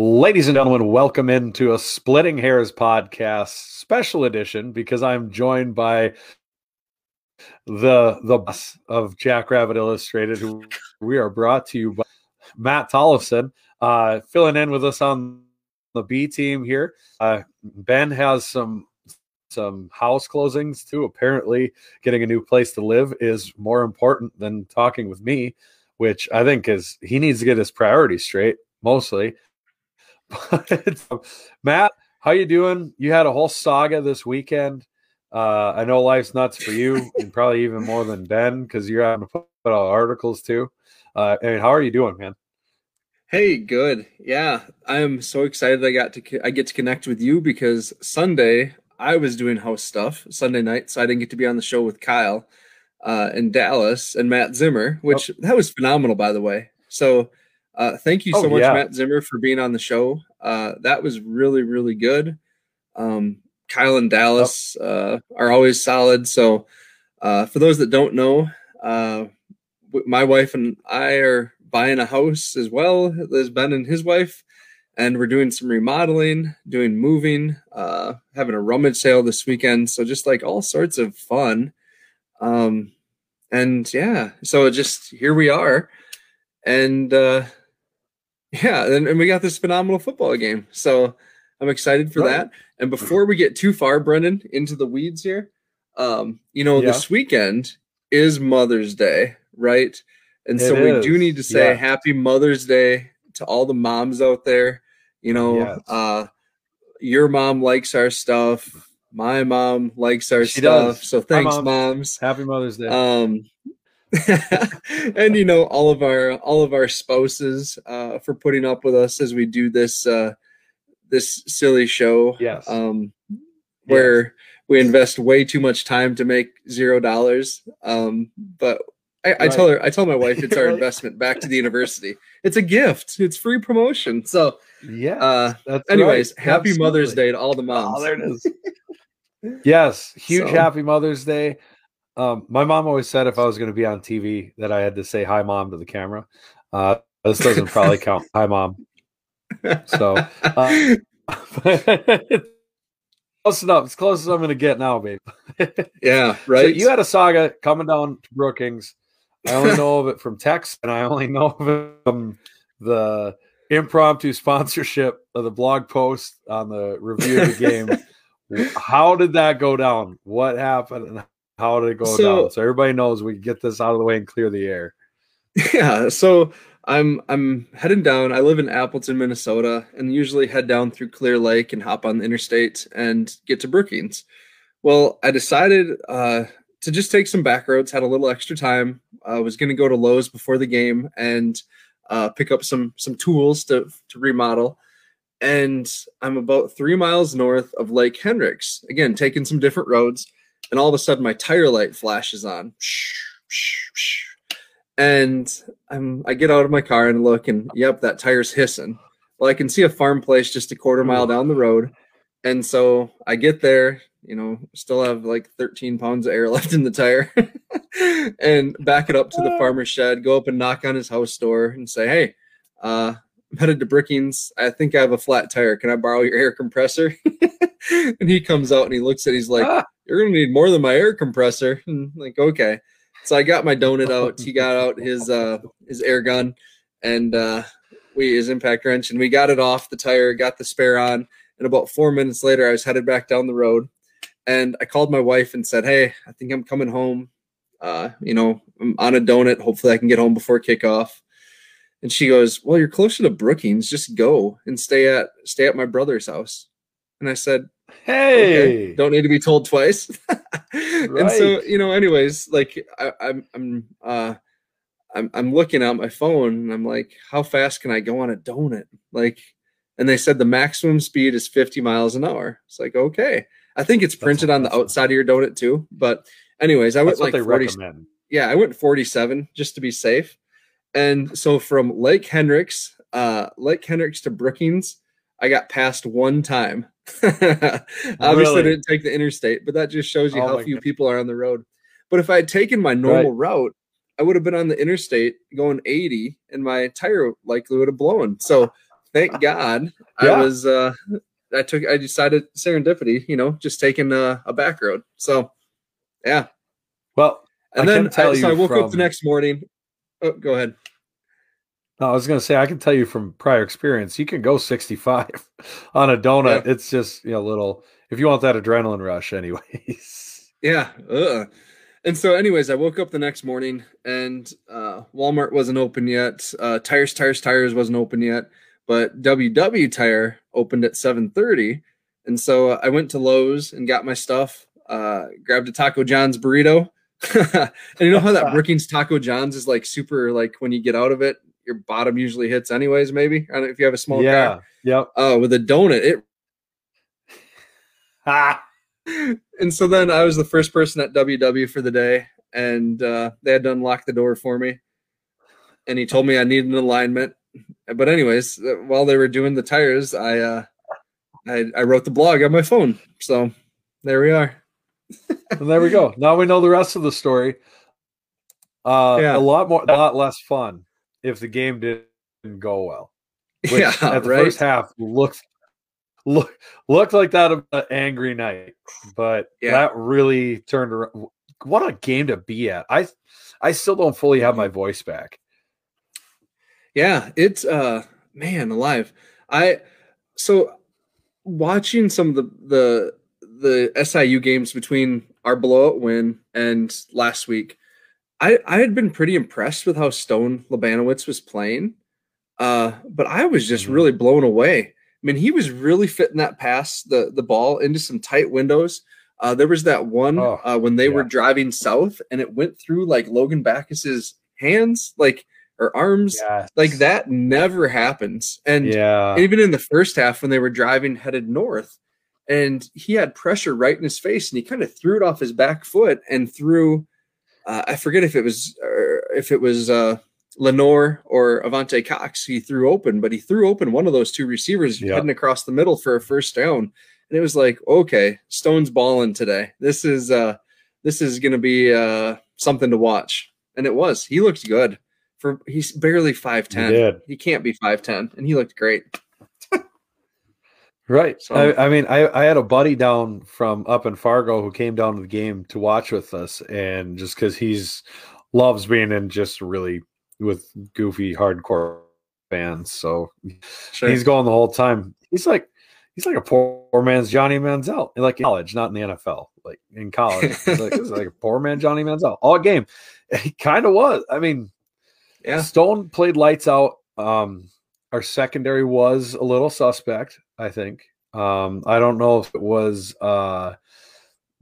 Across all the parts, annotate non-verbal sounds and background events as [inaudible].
Ladies and gentlemen, welcome into a Splitting Hairs podcast special edition because I'm joined by the the boss of Jackrabbit Illustrated, who we are brought to you by Matt Tollefson, uh, filling in with us on the B team here. Uh, ben has some some house closings too. Apparently, getting a new place to live is more important than talking with me, which I think is he needs to get his priorities straight mostly. [laughs] But Matt, how you doing? You had a whole saga this weekend. Uh, I know life's nuts for you, [laughs] and probably even more than Ben because you're having to put out articles too. Uh, I mean, how are you doing, man? Hey, good. Yeah, I'm so excited I got to I get to connect with you because Sunday I was doing house stuff Sunday night, so I didn't get to be on the show with Kyle uh, in Dallas and Matt Zimmer, which oh. that was phenomenal, by the way. So uh, thank you so oh, much, yeah. Matt Zimmer, for being on the show. Uh, that was really, really good. Um, Kyle and Dallas uh, are always solid. So, uh, for those that don't know, uh, my wife and I are buying a house as well as Ben and his wife, and we're doing some remodeling, doing moving, uh, having a rummage sale this weekend. So, just like all sorts of fun. Um, and yeah, so just here we are. And uh, yeah, and, and we got this phenomenal football game. So I'm excited for right. that. And before we get too far, Brendan, into the weeds here, um, you know, yeah. this weekend is Mother's Day, right? And it so is. we do need to say yeah. happy Mother's Day to all the moms out there. You know, yes. uh, your mom likes our stuff. My mom likes our she stuff. Does. So thanks, mom. moms. Happy Mother's Day. Um, [laughs] and you know all of our all of our spouses uh, for putting up with us as we do this uh, this silly show. Yes. Um, where yes. we invest way too much time to make zero dollars. Um, but I, right. I, tell her, I tell my wife, it's our [laughs] investment back to the university. It's a gift. It's free promotion. So yeah. Uh, anyways, right. happy Absolutely. Mother's Day to all the moms. Oh, there it is. [laughs] yes, huge so. happy Mother's Day. Um, my mom always said if I was going to be on TV that I had to say "Hi, mom" to the camera. Uh, this doesn't probably [laughs] count. Hi, mom. So, uh, [laughs] close enough. It's close as I'm going to get now, babe. [laughs] yeah, right. So you had a saga coming down to Brookings. I only know of it from text, and I only know of it from the impromptu sponsorship of the blog post on the review of the game. How did that go down? What happened? How did it go so, down? So everybody knows we get this out of the way and clear the air. [laughs] Yeah. So I'm I'm heading down. I live in Appleton, Minnesota, and usually head down through Clear Lake and hop on the interstate and get to Brookings. Well, I decided uh, to just take some back roads. Had a little extra time. I was going to go to Lowe's before the game and uh, pick up some some tools to to remodel. And I'm about three miles north of Lake Hendricks. Again, taking some different roads and all of a sudden my tire light flashes on and I'm I get out of my car and look and yep that tire's hissing well I can see a farm place just a quarter mile down the road and so I get there you know still have like 13 pounds of air [laughs] left in the tire [laughs] and back it up to the farmer's shed go up and knock on his house door and say hey uh I'm headed to Brookings. I think I have a flat tire. Can I borrow your air compressor? [laughs] and he comes out and he looks at. It, he's like, ah you're gonna need more than my air compressor. And [laughs] like, okay. So I got my donut out. He got out his uh his air gun and uh we his impact wrench and we got it off the tire, got the spare on, and about four minutes later I was headed back down the road and I called my wife and said, Hey, I think I'm coming home. Uh, you know, I'm on a donut. Hopefully I can get home before kickoff. And she goes, Well, you're closer to Brookings, just go and stay at stay at my brother's house. And I said, Hey, okay. don't need to be told twice. right. [laughs] And so, you know, anyways, like I, I'm, I'm, uh, I'm, I'm looking at my phone and I'm like, how fast can I go on a donut? Like, and they said the maximum speed is 50 miles an hour. It's like, okay. I think it's printed on the outside of your donut too. But anyways, I went like 40, recommend. yeah, I went 47 just to be safe. And so from Lake Hendricks, uh, Lake Hendricks to Brookings, I got past one time. [laughs] Obviously, really? I didn't take the interstate, but that just shows you oh how few God. people are on the road. But if I had taken my normal right. route, I would have been on the interstate going 80 and my tire likely would have blown. So thank [laughs] God Yeah. I was uh I took I decided serendipity, you know, just taking a, a back road. So yeah. Well, And I then I, so I woke up the next morning. Oh, go ahead. No, I was going to say I can tell you from prior experience, you can go 65 [laughs] on a donut. It's just you know little if you want that adrenaline rush, anyways. [laughs] Yeah. Ugh. And so, anyways, I woke up the next morning and uh, Walmart wasn't open yet. Uh, tires, tires, tires wasn't open yet, but WW Tire opened at seven thirty. And so uh, I went to Lowe's and got my stuff. Uh, grabbed a Taco John's burrito. [laughs] and you know how that Brookings Taco John's is like super like when you get out of it, your bottom usually hits anyways. Maybe I don't know if you have a small yeah. Yep. car. Uh, with a donut, it Ah. and so then I was the first person at WW for the day, and uh, they had to unlock the door for me. And he told me I needed an alignment. But anyways, uh, while they were doing the tires, I uh, I, I wrote the blog on my phone. So there we are. And there we go. Now we know the rest of the story. Uh, Yeah. a lot more, a lot less fun if the game didn't go well. [laughs] Which yeah, at the right. first half looked look looked like that of an angry night, but Yeah. that really turned around. What a game to be at! I I still don't fully have my voice back. Yeah, it's uh man alive. I so watching some of the the the SIU games between our blowout win and last week, I I had been pretty impressed with how Stone Labanowski was playing. Uh, but I was just Mhm. really blown away. I mean, he was really fitting that pass, the the ball into some tight windows. Uh, there was that one Oh, uh, when they were driving south, and it went through like Logan Backhaus's hands, like or arms, Yeah, like that never happens. And Yeah, even in the first half when they were driving headed north, and he had pressure right in his face, and he kind of threw it off his back foot and threw. Uh, I forget if it was uh, if it was uh, Lenoir or Avante Cox. He threw open, but he threw open one of those two receivers Yeah. heading across the middle for a first down, and it was like, okay, Stone's balling today. This is uh, this is going to be uh, something to watch, and it was. He looked good. For he's barely five ten. he He can't be five ten, and he looked great. Right. So- I, I mean, I, I had a buddy down from up in Fargo who came down to the game to watch with us, and just because he's loves being in just really with goofy hardcore fans, so Sure. he's going the whole time. He's like he's like a poor, man's Johnny Manziel, like in college, not in the NFL. Like in college, he's like, like a poor man Johnny Manziel all game. He kind of was. I mean, yeah, Stone played lights out. Um, our secondary was a little suspect, I think. Um, I don't know if it was uh,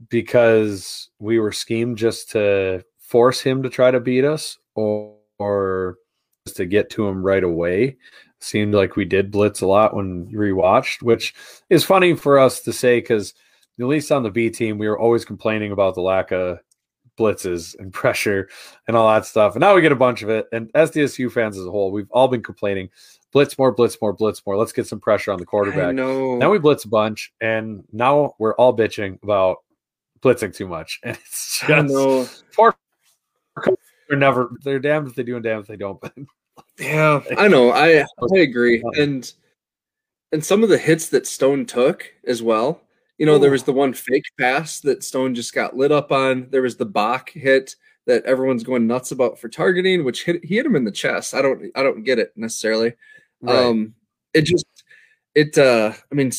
because we were schemed just to force him to try to beat us or, or just to get to him right away. Seemed like we did blitz a lot when rewatched, which is funny for us to say because at least on the B team, we were always complaining about the lack of blitzes and [laughs] pressure and all that stuff. And now we get a bunch of it. And SDSU fans as a whole, we've all been complaining blitz more, blitz more, blitz more. Let's get some pressure on the quarterback. Now we blitz a bunch, and now we're all bitching about blitzing too much. [laughs] And it's just poor. They're never. They're damned if they do and damned if they don't. [laughs] Yeah, I know. I I agree. And and some of the hits that Stone took as well. You know, there was the one fake pass that Stone just got lit up on. There was the Bach hit that everyone's going nuts about for targeting, which hit he hit him in the chest. I don't I don't get it necessarily. Um, it just it. uh I mean,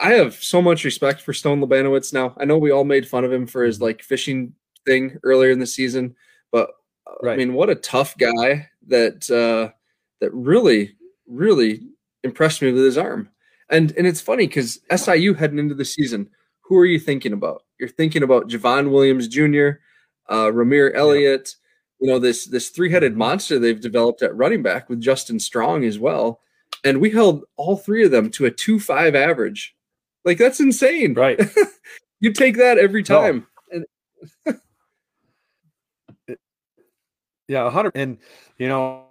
I have so much respect for Stone Labanowski. Now I know we all made fun of him for his like fishing thing earlier in the season, but uh, I mean, what a tough guy that uh that really really impressed me with his arm. And and it's funny because SIU heading into the season, who are you thinking about? You're thinking about Javon Williams Jr., uh, Romeir Elliott. You know this this three headed monster they've developed at running back with Justin Strong as well, and we held all three of them to a two five average. Like that's insane. right. [laughs] You take that every No. time. Yeah, a hundred. And you know,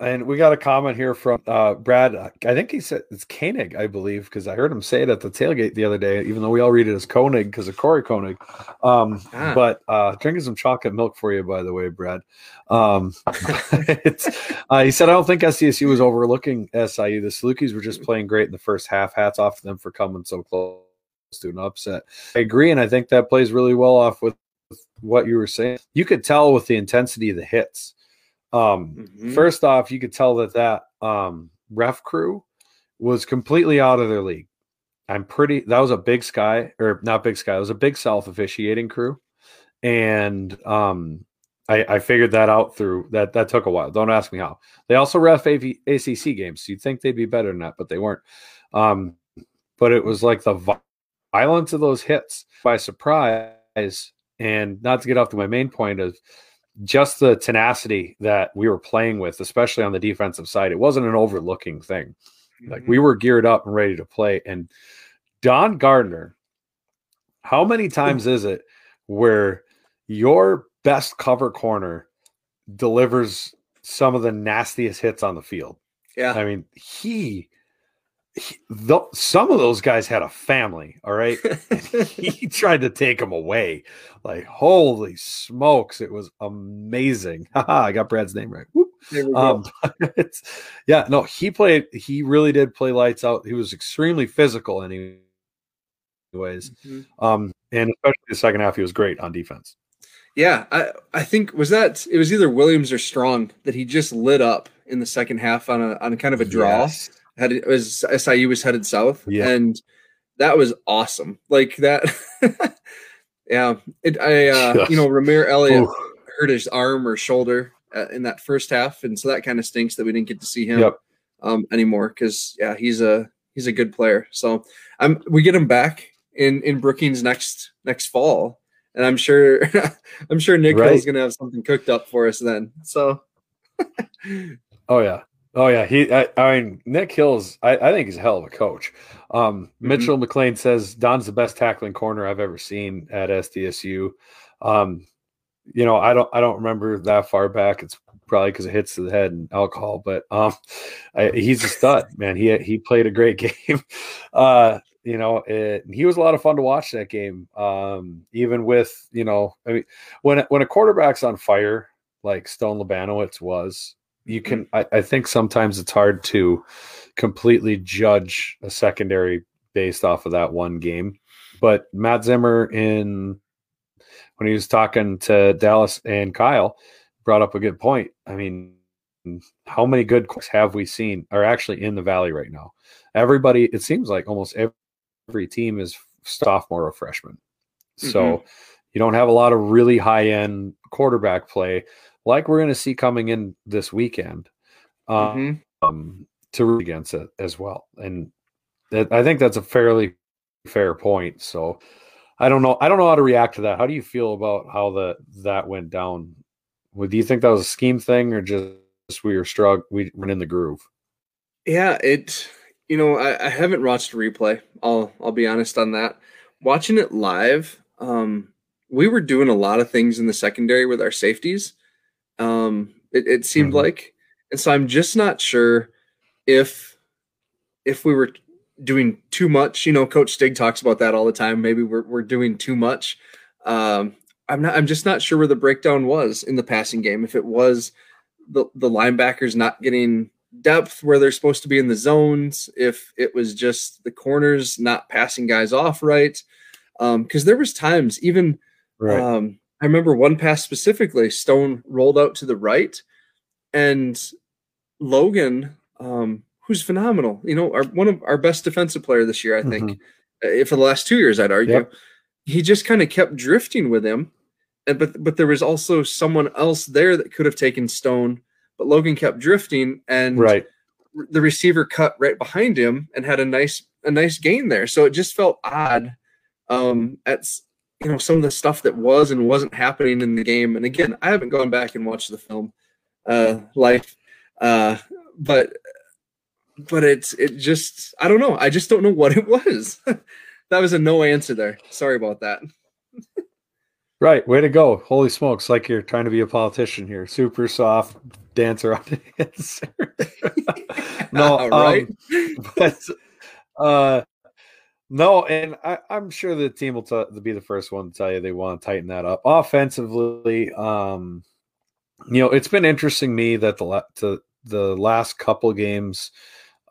and we got a comment here from uh, Brad. I think he said it's Koenig, I believe, because I heard him say it at the tailgate the other day, even though we all read it as Koenig because of Corey Koenig. Um, ah. But uh, drinking some chocolate milk for you, by the way, Brad. Um, [laughs] [laughs] it's, uh, he said, I don't think SDSU was overlooking SIU. The Salukis were just playing great in the first half. Hats off to them for coming so close to an upset. I agree, and I think that plays really well off with what you were saying. You could tell with the intensity of the hits um, mm-hmm. First off, you could tell that that um, ref crew was completely out of their league. I'm pretty. That was a Big Sky or not Big Sky. It was a Big South officiating crew, and um, I, I figured that out through that. That took a while. Don't ask me how. They also ref AV, ACC games. So you'd think they'd be better than that, but they weren't. Um, but it was like the violence of those hits by surprise. And not to get off to my main point of just the tenacity that we were playing with, especially on the defensive side, it wasn't an overlooking thing. Mm-hmm. Like we were geared up and ready to play. And Don Gardner, how many times is it where your best cover corner delivers some of the nastiest hits on the field? Yeah. I mean, he the, some of those guys had a family, all right. [laughs] he tried to take them away. Like, holy smokes, it was amazing. [laughs] I got Brad's name right. Um, [laughs] yeah, no, he played, he really did play lights out. He was extremely physical, anyways. Mm-hmm. Um, and especially the second half, he was great on defense. Yeah, I, I think was that it was either Williams or Strong that he just lit up in the second half on a on a kind of a draw. Yes had it was SIU was headed south, yeah. and that was awesome. Like that, [laughs] yeah. It, I uh, you know Romeir Elliott Ooh. hurt his arm or shoulder uh, in that first half, and so that kind of stinks that we didn't get to see him yep. um, anymore. Because yeah, he's a he's a good player. So I'm we get him back in in Brookings next next fall, and I'm sure [laughs] I'm sure Nick right. is going to have something cooked up for us then. So. [laughs] oh yeah, Oh yeah, he. I, I mean, Nick Hill's. I, I, think he's a hell of a coach. Um, mm-hmm. Mitchell McLean says Don's the best tackling corner I've ever seen at SDSU. Um, you know, I don't. I don't remember that far back. It's probably because it hits to the head and alcohol. But um, I, he's a stud, man. He he played a great [laughs] game. Uh, you know, it, he was a lot of fun to watch that game. Um, even with you know, I mean, when when a quarterback's on fire like Stone Labanowski was, you can I, I, think sometimes it's hard to completely judge a secondary based off of that one game but matt zimmer in when he was talking to dallas and kyle brought up a good point. I mean how many good quarterbacks have we seen are actually in the valley right now? Everybody it seems like almost every team is sophomore or freshman. Mm-hmm. so you don't have a lot of really high end quarterback play like we're going to see coming in this weekend um, mm-hmm. um, to root against it as well. And that, I think that's a fairly fair point. So I don't know. I don't know how to react to that. How do you feel about how the that went down? Do you think that was a scheme thing or just we were struck? We were in the groove. Yeah, it. You know, I, I haven't watched a replay. I'll I'll be honest on that. Watching it live, um, we were doing a lot of things in the secondary with our safeties um, it, it seemed mm-hmm. like, and so I'm just not sure if if we were doing too much. You know, Coach Stig talks about that all the time. Maybe we're we're doing too much. Um, I'm not. I'm just not sure where the breakdown was in the passing game. If it was the the linebackers not getting depth where they're supposed to be in the zones, if it was just the corners not passing guys off right, because um, there was times even right. um, I remember one pass specifically, Stone rolled out to the right, and Logan, um, who's phenomenal, you know, our, one of our best defensive player this year, I think, mm-hmm. for the last two years, I'd argue. Yep. He just kind of kept drifting with him, and but but there was also someone else there that could have taken Stone, but Logan kept drifting, and right. the receiver cut right behind him and had a nice a nice gain there. So it just felt odd um, at you know some of the stuff that was and wasn't happening in the game. And again, I haven't gone back and watched the film uh, life, uh, but but it's it just I don't know. I just don't know what it was. [laughs] that was a no answer there. Sorry about that. right, way to go! Holy smokes! Like you're trying to be a politician here. Super soft, dance around the [laughs] answer. [laughs] no, right. Um, but uh, no, and I, am sure the team will t- be the first one to tell you they want to tighten that up. Offensively, um, you know, it's been interesting me that the la- to the last couple games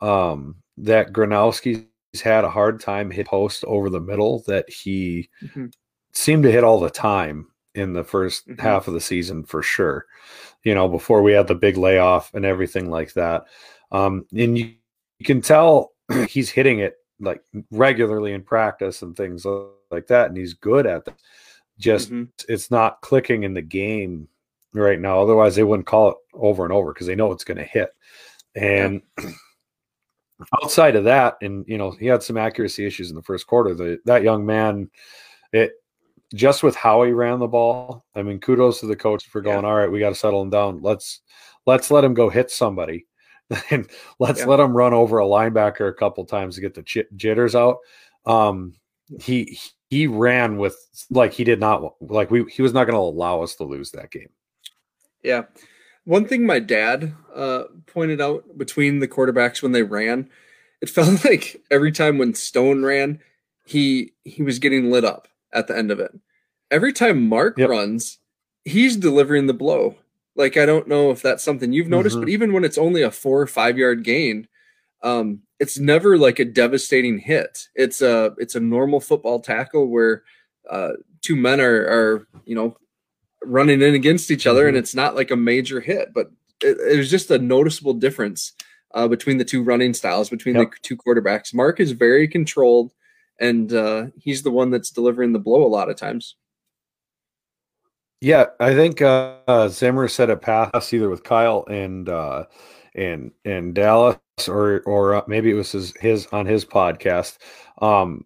um, that Gronowski's had a hard time hit post over the middle that he mm-hmm. seemed to hit all the time in the 1st mm-hmm. half of the season for sure. You know, before we had the big layoff and everything like that. Um, and you, you can tell [clears throat] he's hitting it like regularly in practice and things like that, and he's good at that. Just mm-hmm. it's not clicking in the game right now. Otherwise, they wouldn't call it over and over because they know it's going to hit. And yeah. [clears throat] outside of that, and you know, he had some accuracy issues in the first quarter. The, that young man, it just with how he ran the ball. I mean, kudos to the coach for going. Yeah. All right, we got to settle him down. Let's let's let him go hit somebody [laughs] and let's yeah. let him run over a linebacker a couple times to get the j- jitters out. Um, he he ran with like he did not like we he was not going to allow us to lose that game. Yeah. One thing my dad uh, pointed out between the quarterbacks when they ran, it [laughs] felt like every time when Stone ran, he he was getting lit up at the end of it. Every time Mark yep. runs, he's delivering the blow. Like I don't know if that's something you've noticed, mm-hmm. but even when it's only a four or five yard gain, um, it's never like a devastating hit. It's a it's a normal football tackle where uh, two men are are you know running in against each other, mm-hmm. and it's not like a major hit, but it, it was just a noticeable difference uh, between the two running styles between yep. the two quarterbacks. Mark is very controlled, and uh, he's the one that's delivering the blow a lot of times. Yeah, I think uh, Zimmer said it past either with Kyle and uh, and and Dallas, or or uh, maybe it was his, his on his podcast. Um,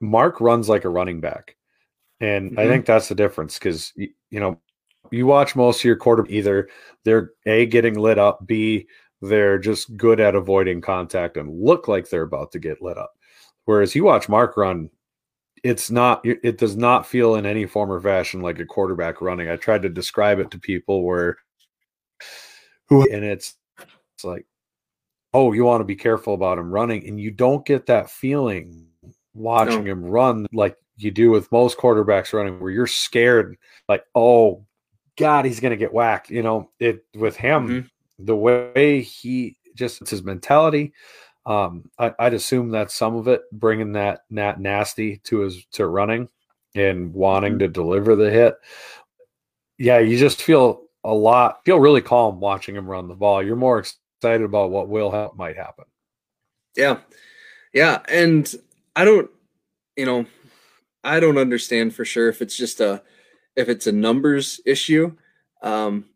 Mark runs like a running back, and mm-hmm. I think that's the difference because you, you know you watch most of your quarter either they're a getting lit up, b they're just good at avoiding contact and look like they're about to get lit up. Whereas you watch Mark run, it's not it does not feel in any form or fashion like a quarterback running. I tried to describe it to people where who and it's it's like oh, you want to be careful about him running and you don't get that feeling watching no. him run like you do with most quarterbacks running where you're scared like oh god he's going to get whacked you know it with him mm-hmm. the way he just it's his mentality um, I, would assume that's some of it, bringing that nat nasty to his to running and wanting mm-hmm. to deliver the hit. Yeah, you just feel a lot, feel really calm watching him run the ball. You're more excited about what will ha- might happen. Yeah, yeah, and I don't, you know, I don't understand for sure if it's just a if it's a numbers issue. Um,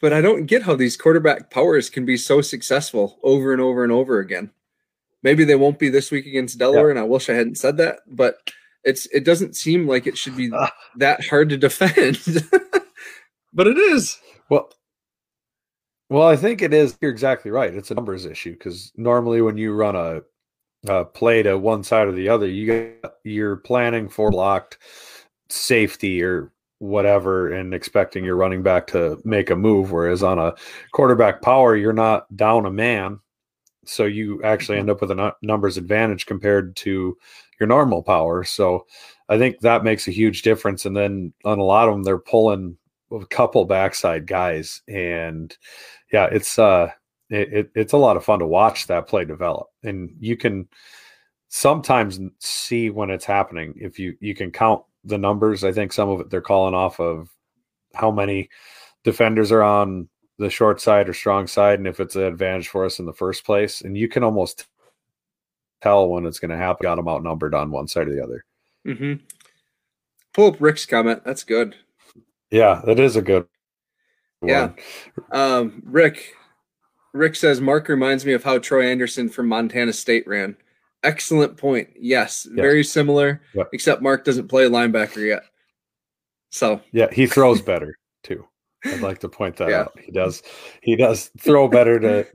but I don't get how these quarterback powers can be so successful over and over and over again. Maybe they won't be this week against Delaware, yeah. and I wish I hadn't said that, but it's it doesn't seem like it should be uh, that hard to defend. [laughs] but it is. Well, well, I think it is. You're exactly right. It's a numbers issue because normally when you run a, a play to one side or the other, you get, you're planning for blocked safety or whatever and expecting your running back to make a move. Whereas on a quarterback power, you're not down a man so you actually mm-hmm. end up with a numbers advantage compared to your normal power. So I think that makes a huge difference. And then on a lot of them, they're pulling a couple backside guys, and yeah, it's uh, it, it, it's a lot of fun to watch that play develop, and you can sometimes see when it's happening if you you can count the numbers. I think some of it they're calling off of how many defenders are on the short side or strong side and if it's an advantage for us in the first place. And you can almost tell when it's going to happen. Got them outnumbered on one side or the other. Mm-hmm. Pull up Rick's comment. That's good. Yeah, that is a good one. Yeah. Um, Rick, Rick says Mark reminds me of how Troy Anderson from Montana State ran. Excellent point. Yes, yes. very similar, yep. except Mark doesn't play linebacker yet. So yeah, he throws better too. I'd like to point that yeah. out. He does he does throw better to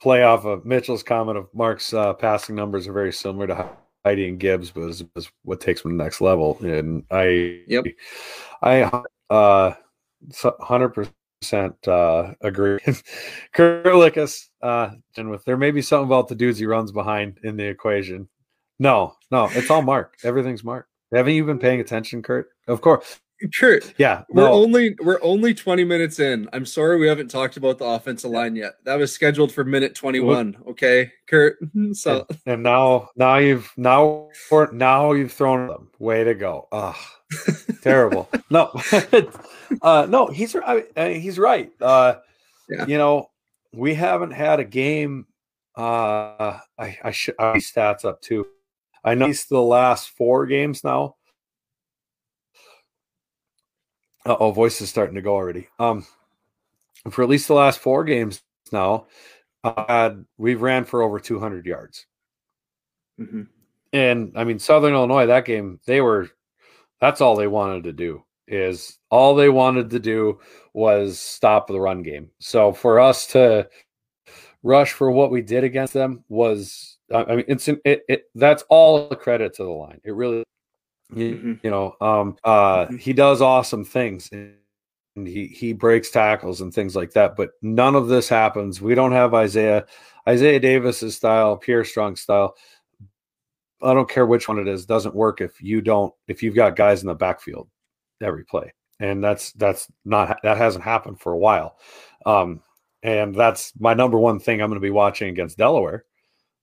play off of Mitchell's comment of Mark's uh, passing numbers are very similar to Heidi and Gibbs, but is, is what takes him to the next level. And I, yep, I, uh, hundred percent uh, agree. [laughs] Kurt Lickis, uh, and with there may be something about the dudes he runs behind in the equation. No, no, it's all Mark. Everything's Mark. Haven't you been paying attention, Kurt? Of course. Kurt, yeah, we're no. only we're only 20 minutes in. I'm sorry we haven't talked about the offensive line yet. That was scheduled for minute 21. Okay, Kurt. [laughs] So and, and now now you've now for now you've thrown them. Way to go. Oh, [laughs] terrible. No, [laughs] uh, no, he's I, he's right. Uh, yeah. You know, we haven't had a game. Uh, I I should I stats up too. I know he's the last four games now oh, voice is starting to go already. Um, for at least the last four games now, uh, we've ran for over 200 yards. Mm-hmm. And I mean, Southern Illinois, that game, they were, that's all they wanted to do is all they wanted to do was stop the run game. So for us to rush for what we did against them was, I mean, it's, it, it that's all the credit to the line. It really you, mm-hmm. you know, um, uh, mm-hmm. he does awesome things and he he breaks tackles and things like that. But none of this happens. We don't have Isaiah Isaiah Davis's style, Pierre Strong style. I don't care which one it is. Doesn't work if you don't if you've got guys in the backfield every play, and that's that's not that hasn't happened for a while. Um, and that's my number one thing I'm going to be watching against Delaware.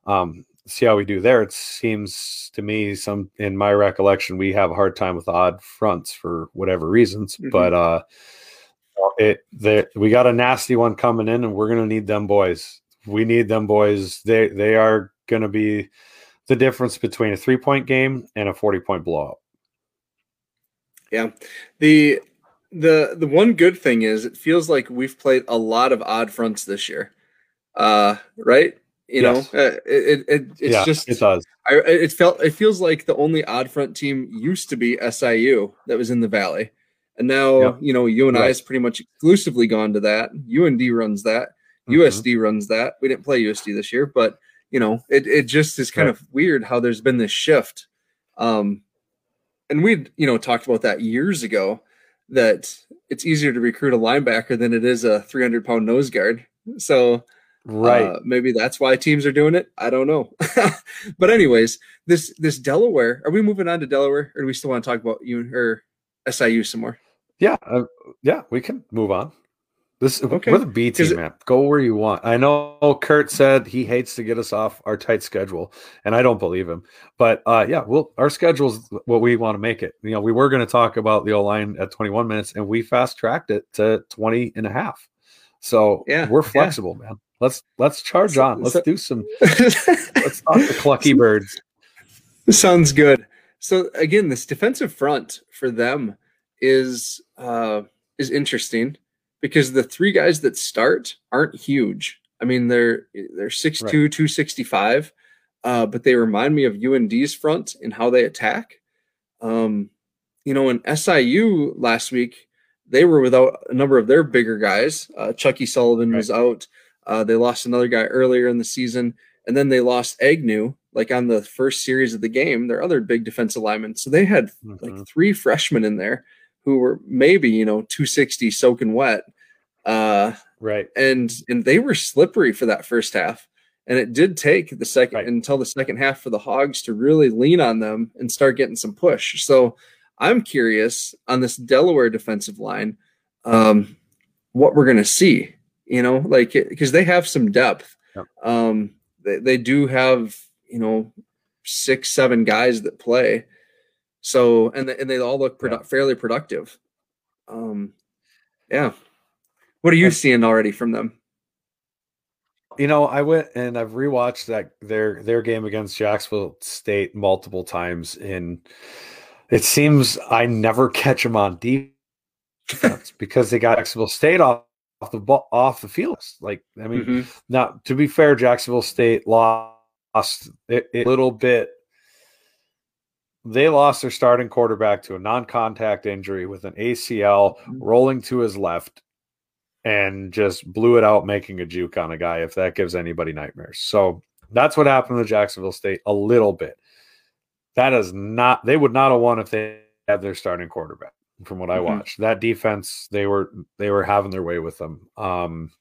Um, see how we do there. It seems to me, some in my recollection, we have a hard time with odd fronts for whatever reasons. Mm-hmm. But uh, it the, we got a nasty one coming in, and we're gonna need them boys. We need them boys. They they are gonna be the difference between a three point game and a forty point blowout. Yeah, the the the one good thing is it feels like we've played a lot of odd fronts this year. Uh, right? You yes. know, uh, it, it, it's yeah, just it does. I, it felt it feels like the only odd front team used to be SIU that was in the Valley, and now yep. you know UNI right. has pretty much exclusively gone to that. UND runs that. Mm-hmm. USD runs that. We didn't play USD this year, but you know, it it just is kind right. of weird how there's been this shift. Um, and we'd you know talked about that years ago that it's easier to recruit a linebacker than it is a 300 pound nose guard. So Right. Uh, maybe that's why teams are doing it. I don't know. [laughs] but anyways, this this Delaware. Are we moving on to Delaware, or do we still want to talk about you or SIU some more? Yeah, uh, yeah, we can move on. This okay. we're the B team, man. Go where you want. I know Kurt said he hates to get us off our tight schedule, and I don't believe him. But uh, yeah, well, our schedule's what we want to make it. You know, we were going to talk about the O line at 21 minutes, and we fast tracked it to 20 and a half. So yeah, we're flexible, yeah. man. Let's let's charge so, on. Let's so, do some. let's talk the [laughs] clucky birds. Sounds good. So again, this defensive front for them is uh, is interesting because the three guys that start aren't huge. I mean, they're they're 6'2", right. 265, uh, but they remind me of UND's front in how they attack. Um, you know, in SIU last week, they were without a number of their bigger guys. Uh, Chucky Sullivan right. was out. Uh, they lost another guy earlier in the season, and then they lost Agnew like on the first series of the game. Their other big defensive lineman. So they had mm-hmm. like three freshmen in there who were maybe you know 260 soaking wet. Uh, right. And and they were slippery for that first half. And it did take the second right. until the second half for the Hogs to really lean on them and start getting some push. So I'm curious on this Delaware defensive line, um, what we're going to see you know, like because they have some depth. Yep. Um, they, they do have, you know, six, seven guys that play. So, and, and they all look produ- fairly productive. Um, yeah. What are you seeing already from them? You know, I went and I've rewatched that their their game against Jacksonville State multiple times, and it seems I never catch them on defense [laughs] because they got Jacksonville State off off the ball, off the field. Like I mean, mm-hmm. now to be fair, Jacksonville State lost a little bit. They lost their starting quarterback to a non-contact injury with an ACL mm-hmm. rolling to his left, and just blew it out, making a juke on a guy. If that gives anybody nightmares, so that's what happened to Jacksonville State a little bit. That is not. They would not have won if they had their starting quarterback. from what I Mhm. watched. That defense, they were they were having their way with them. Um,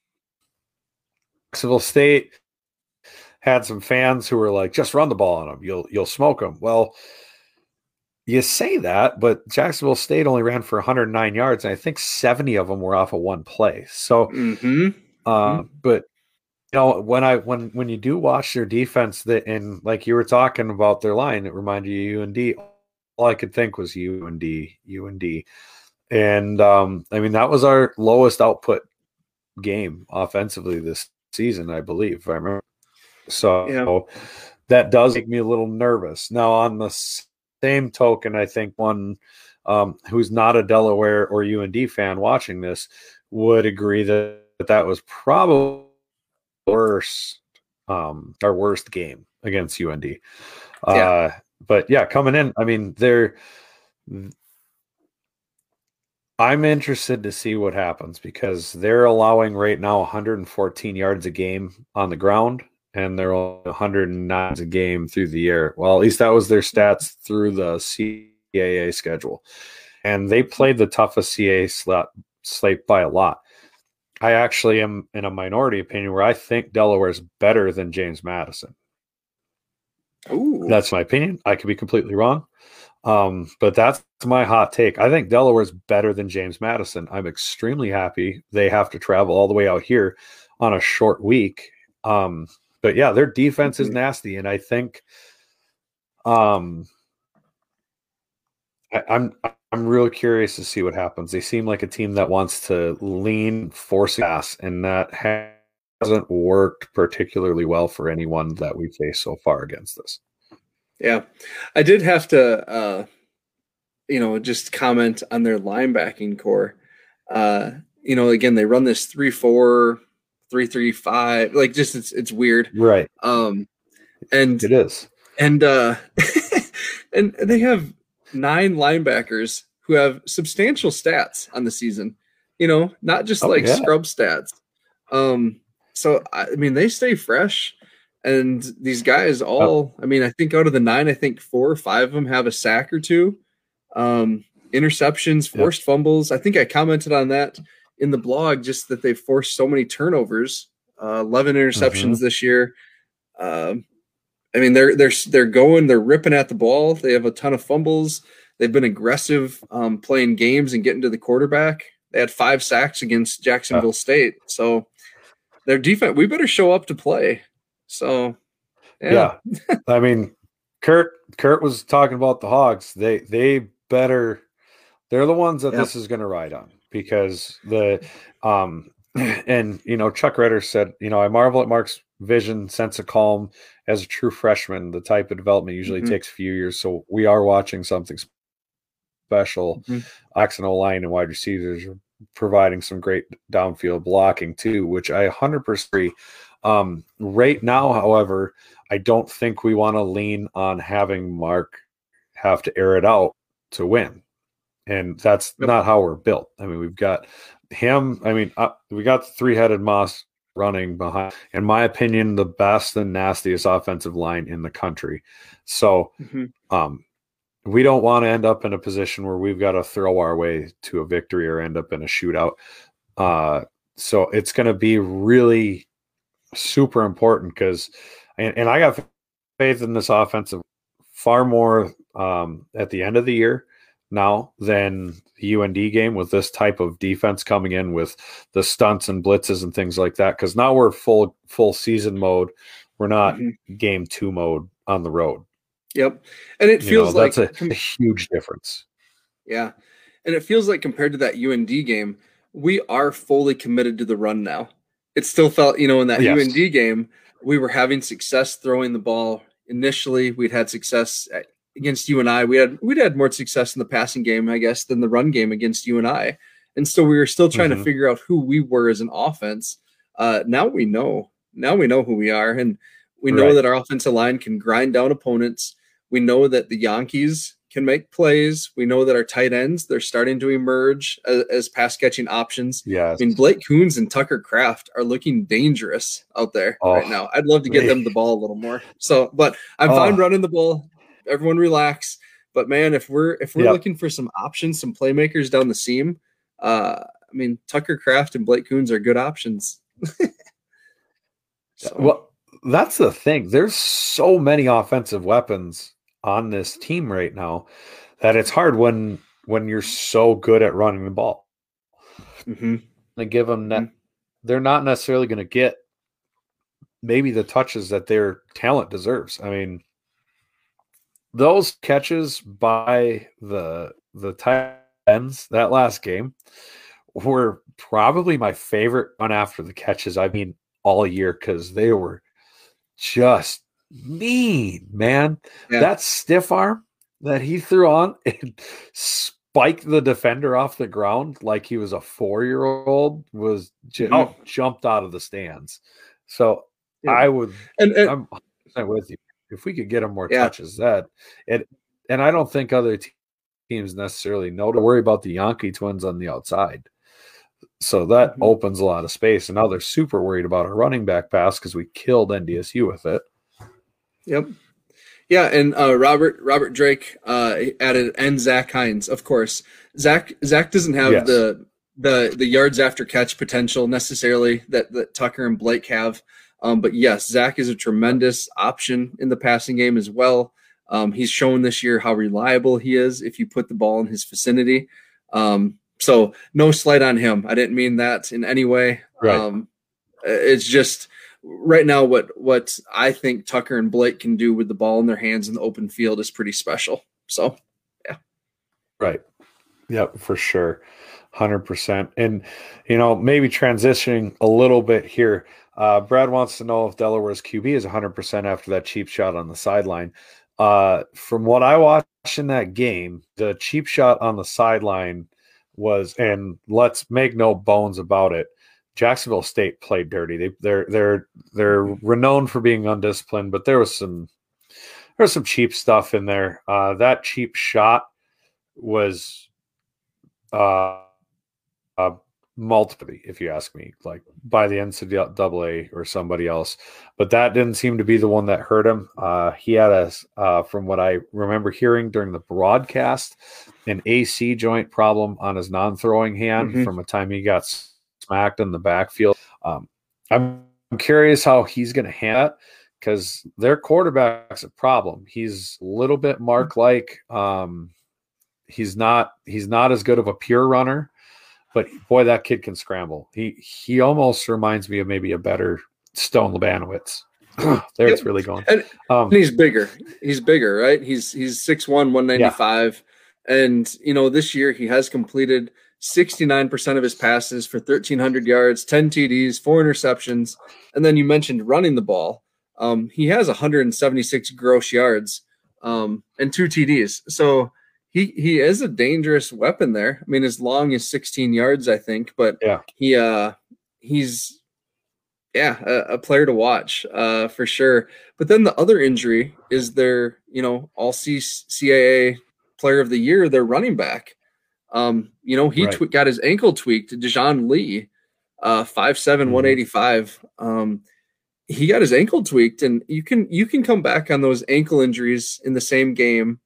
Civil State had some fans who were like, "Just run the ball on them. You'll you'll smoke them." Well, you say that, but Jacksonville State only ran for 109 yards, and I think 70 of them were off of one play. So, hmm uh, but you know, when I when when you do watch their defense, that and like you were talking about their line, it reminded you of UND. All I could think was UND, UND, and um, I mean that was our lowest output game offensively this season, I believe. If I remember. So Yeah. that does make me a little nervous. Now, on the same token, I think one um, who's not a Delaware or UND fan watching this would agree that that was probably worst um, our worst game against UND. Uh, Yeah. But yeah, coming in, I mean, they're. I'm interested to see what happens because they're allowing right now 114 yards a game on the ground and they're only 109 a game through the air. Well, at least that was their stats through the CAA schedule. And they played the toughest CAA slot, slate by a lot. I actually am in a minority opinion where I think Delaware is better than James Madison. Ooh. That's my opinion. I could be completely wrong. Um, but that's my hot take. I think Delaware's better than James Madison. I'm extremely happy they have to travel all the way out here on a short week. Um, but yeah, their defense is Mhm. nasty, and I think um I, I'm I'm real curious to see what happens. They seem like a team that wants to lean, force gas, and that hasn't worked particularly well for anyone that we face so far against this. Yeah. I did have to uh you know, just comment on their linebacking core. Uh, you know, again, they run this 3-4, 3-3-5, like just it's it's weird. Right. Um and It is. and uh [laughs] and they have nine linebackers who have substantial stats on the season. You know not just Oh, like yeah. scrub stats. Um so i mean they stay fresh and these guys all i mean i think out of the nine i think four or five of them have a sack or two. Um interceptions Yep. forced fumbles. I think i commented on that in the blog just that they forced so many turnovers. Uh 11 interceptions Mm-hmm. this year. Um I mean, they're they're they're going, they're ripping at the ball. They have a ton of fumbles. They've been aggressive um, playing games and getting to the quarterback. They had five sacks against Jacksonville State. So their defense, we better show up to play. So yeah, Yeah. I mean, Kurt Kurt was talking about the Hogs. They they better they're the ones that Yeah. this is going to ride on because the um [clears throat] and you know Chuck Ritter said, you know, I marvel at Mark's vision, sense of calm as a true freshman. The type of development usually Mhm. takes a few years, so we are watching something special. And O line and wide receivers are providing some great downfield blocking too, which I 100% agree. Um, right now, however, I don't think we want to lean on having Mark have to air it out to win. And that's Yep. not how we're built. I mean, we've got him. I mean, uh, we got the three headed moss running behind, in my opinion, the best and nastiest offensive line in the country. So, Mhm. um, we don't want to end up in a position where we've got to throw our way to a victory or end up in a shootout. Uh, so it's going to be really super important because, and, and I got faith in this offensive far more um, at the end of the year now than the UND game with this type of defense coming in with the stunts and blitzes and things like that. Because now we're full full season mode. We're not Mhm. game two mode on the road. yep. And it You feels know, like that's a, a huge difference. Yeah. And it feels like compared to that UND game, we are fully committed to the run now. It still felt, you know, in that Yes. UND game, we were having success throwing the ball initially. We'd had success at, against you and I. We had we'd had more success in the passing game, I guess, than the run game against you and I. And so we were still trying Mhm. to figure out who we were as an offense. Uh, now we know. Now we know who we are, and we know Right. that our offensive line can grind down opponents. We know that the Jankes can make plays. We know that our tight ends they're starting to emerge as, as pass catching options. Yeah. I mean, Blake Coons and Tucker Kraft are looking dangerous out there Oh, right now. I'd love to get them the ball a little more. So, but I'm [laughs] Oh. fine running the ball. Everyone relax. But man, if we're if we're Yep. looking for some options, some playmakers down the seam, uh, I mean Tucker Kraft and Blake Coons are good options. [laughs] So, Well, that's the thing. There's so many offensive weapons on this team right now that it's hard when when you're so good at running the ball. mhm. They give them Mm-hmm. they're not necessarily going to get maybe the touches that their talent deserves. I mean, those catches by the the tight ends that last game were probably my favorite one after the catches. I mean, all year because they were just mean, man. Yeah. That stiff arm that he threw on [laughs] and spiked the defender off the ground like he was a four year old was Mhm. jumped out of the stands. So Yeah. I would and, and I'm 100% with you. If we could get him more Yeah. touches, that it, and I don't think other teams necessarily know to worry about the Janke twins on the outside. So that Mhm. opens a lot of space. And now they're super worried about a running back pass because we killed NDSU with it. Yep. Yeah, and uh, Robert Robert Drake uh, added and Zach Heins, of course. Zach Zach doesn't have Yes. the the the yards after catch potential necessarily that that Tucker and Blake have. Um, but yes, Zach is a tremendous option in the passing game as well. Um, he's shown this year how reliable he is if you put the ball in his vicinity. Um, so no slight on him. I didn't mean that in any way. Right. Um, it's just right now what what I think Tucker and Blake can do with the ball in their hands in the open field is pretty special. So yeah. Right. Yep, for sure. 100%. And, you know, maybe transitioning a little bit here. Uh, Brad wants to know if Delaware's QB is 100% after that cheap shot on the sideline. Uh, from what I watched in that game, the cheap shot on the sideline was, and let's make no bones about it. Jacksonville State played dirty. They, they're they're they're renowned for being undisciplined, but there was some there was some cheap stuff in there. Uh, that cheap shot was uh, uh multiple if you ask me like by the ncaa or somebody else. But that didn't seem to be the one that hurt him. Uh he had a uh from what i remember hearing during the broadcast an ac joint problem on his non-throwing hand Mhm. from a time he got smacked in the backfield. Um i'm curious how he's going to handle it because their quarterback's a problem. He's a little bit mark like um he's not he's not as good of a pure runner, but boy, that kid can scramble. He he almost reminds me of maybe a better Stone Labanowski. [clears throat] there it's really going. And- Um, and he's bigger. He's bigger, right? He's he's 6'1", 195. And you know, this year he has completed 69% of his passes for 1300 yards, 10 TDs, four interceptions, and then you mentioned running the ball. Um, he has 176 gross yards um, and two TDs. So he he is a dangerous weapon there. I mean, as long as 16 yards, I think, but Yeah. he uh he's yeah, a, a player to watch uh for sure. But then the other injury is their, you know, all C- CAA player of the year, their running back. Um, you know, he Right. twe- got his ankle tweaked, Dejoun Lee, uh 5'7, Mhm. 185. Um he got his ankle tweaked and you can you can come back on those ankle injuries in the same game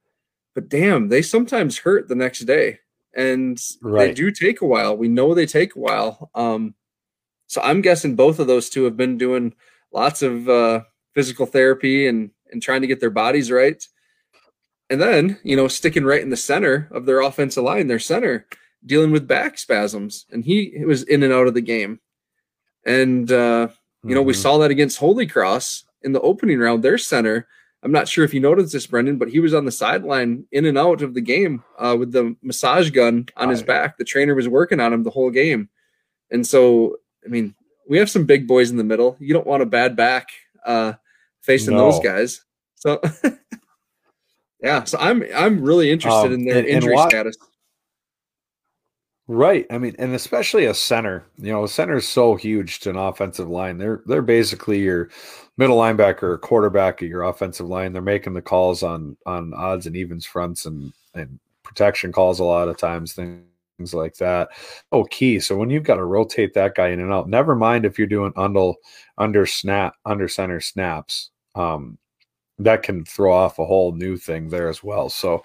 but damn they sometimes hurt the next day and they do take a while. We know they take a while. Um so i'm guessing both of those two have been doing lots of uh physical therapy and and trying to get their bodies right. And then you know sticking right in the center of their offensive line their center dealing with back spasms. And he was in and out of the game. And uh you know, we Mhm. saw that against Holy Cross in the opening round. Their center, I'm not sure if you noticed this, Brendan, but he was on the sideline in and out of the game uh, with the massage gun on his back. The trainer was working on him the whole game. And so, I mean, we have some big boys in the middle. You don't want a bad back uh, facing those guys. So, [laughs] yeah, so I'm I'm really interested Um, in their and- and injury why- status. Right. I mean, and especially a center. You know, a center is so huge to an offensive line. They're they're basically your middle linebacker or quarterback of your offensive line. They're making the calls on on odds and evens fronts and and protection calls a lot of times, things like that. Oh, key. So when you've got to rotate that guy in and out, never mind if you're doing under under snap under center snaps. Um, that can throw off a whole new thing there as well. So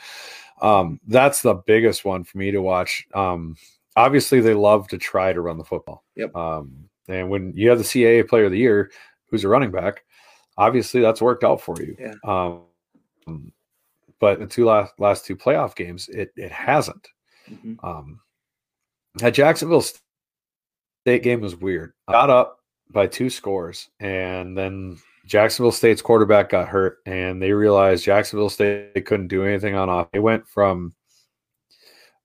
Um, that's the biggest one for me to watch. Um, obviously, they love to try to run the football. Yep. Um, and when you have the CAA Player of the Year, who's a running back, obviously that's worked out for you. Yeah. Um, but the two last last two playoff games, it it hasn't. Mhm. Um, that Jacksonville State game was weird. Got up by two scores, and then Jacksonville State's quarterback got hurt, and they realized Jacksonville State couldn't do anything on off. They went from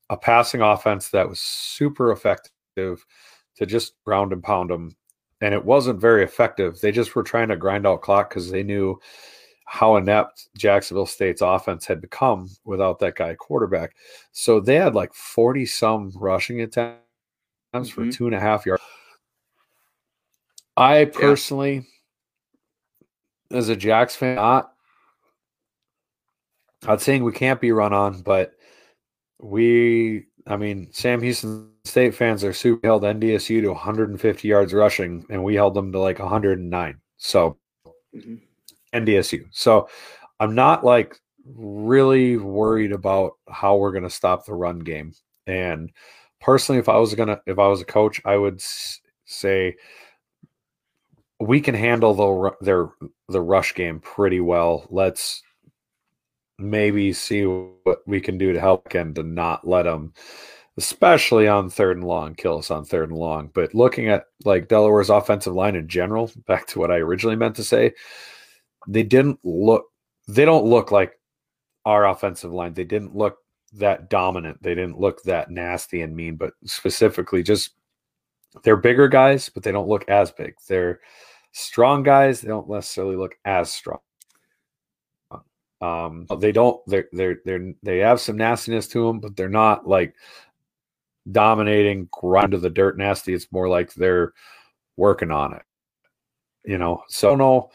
a passing offense that was super effective to just ground and pound them, and it wasn't very effective. They just were trying to grind out clock because they knew how inept Jacksonville State's offense had become without that guy quarterback. So they had like 40 some rushing attempts for Mhm. two and a half yards. I personally, as a Jacks fan, not not saying we can't be run on, but we, I mean, Sam Houston State fans are super held NDSU to 150 yards rushing, and we held them to like 109. So Mhm. NDSU. So I'm not like really worried about how we're going to stop the run game. And personally, if I was gonna, if I was a coach, I would s- say we can handle the their the rush game pretty well. Let's maybe see what we can do to help and to not let them, especially on third and long, kill us on third and long. But looking at like Delaware's offensive line in general, [laughs] back to what I originally meant to say, they didn't look they don't look like our offensive line. They didn't look that dominant. They didn't look that nasty and mean, but specifically just they're bigger guys, but they don't look as big. They're strong guys, they don't necessarily look as strong. Um, they don't they're they're they're they have some nastiness to them, but they're not like dominating grind to the dirt nasty. It's more like they're working on it. You know, so no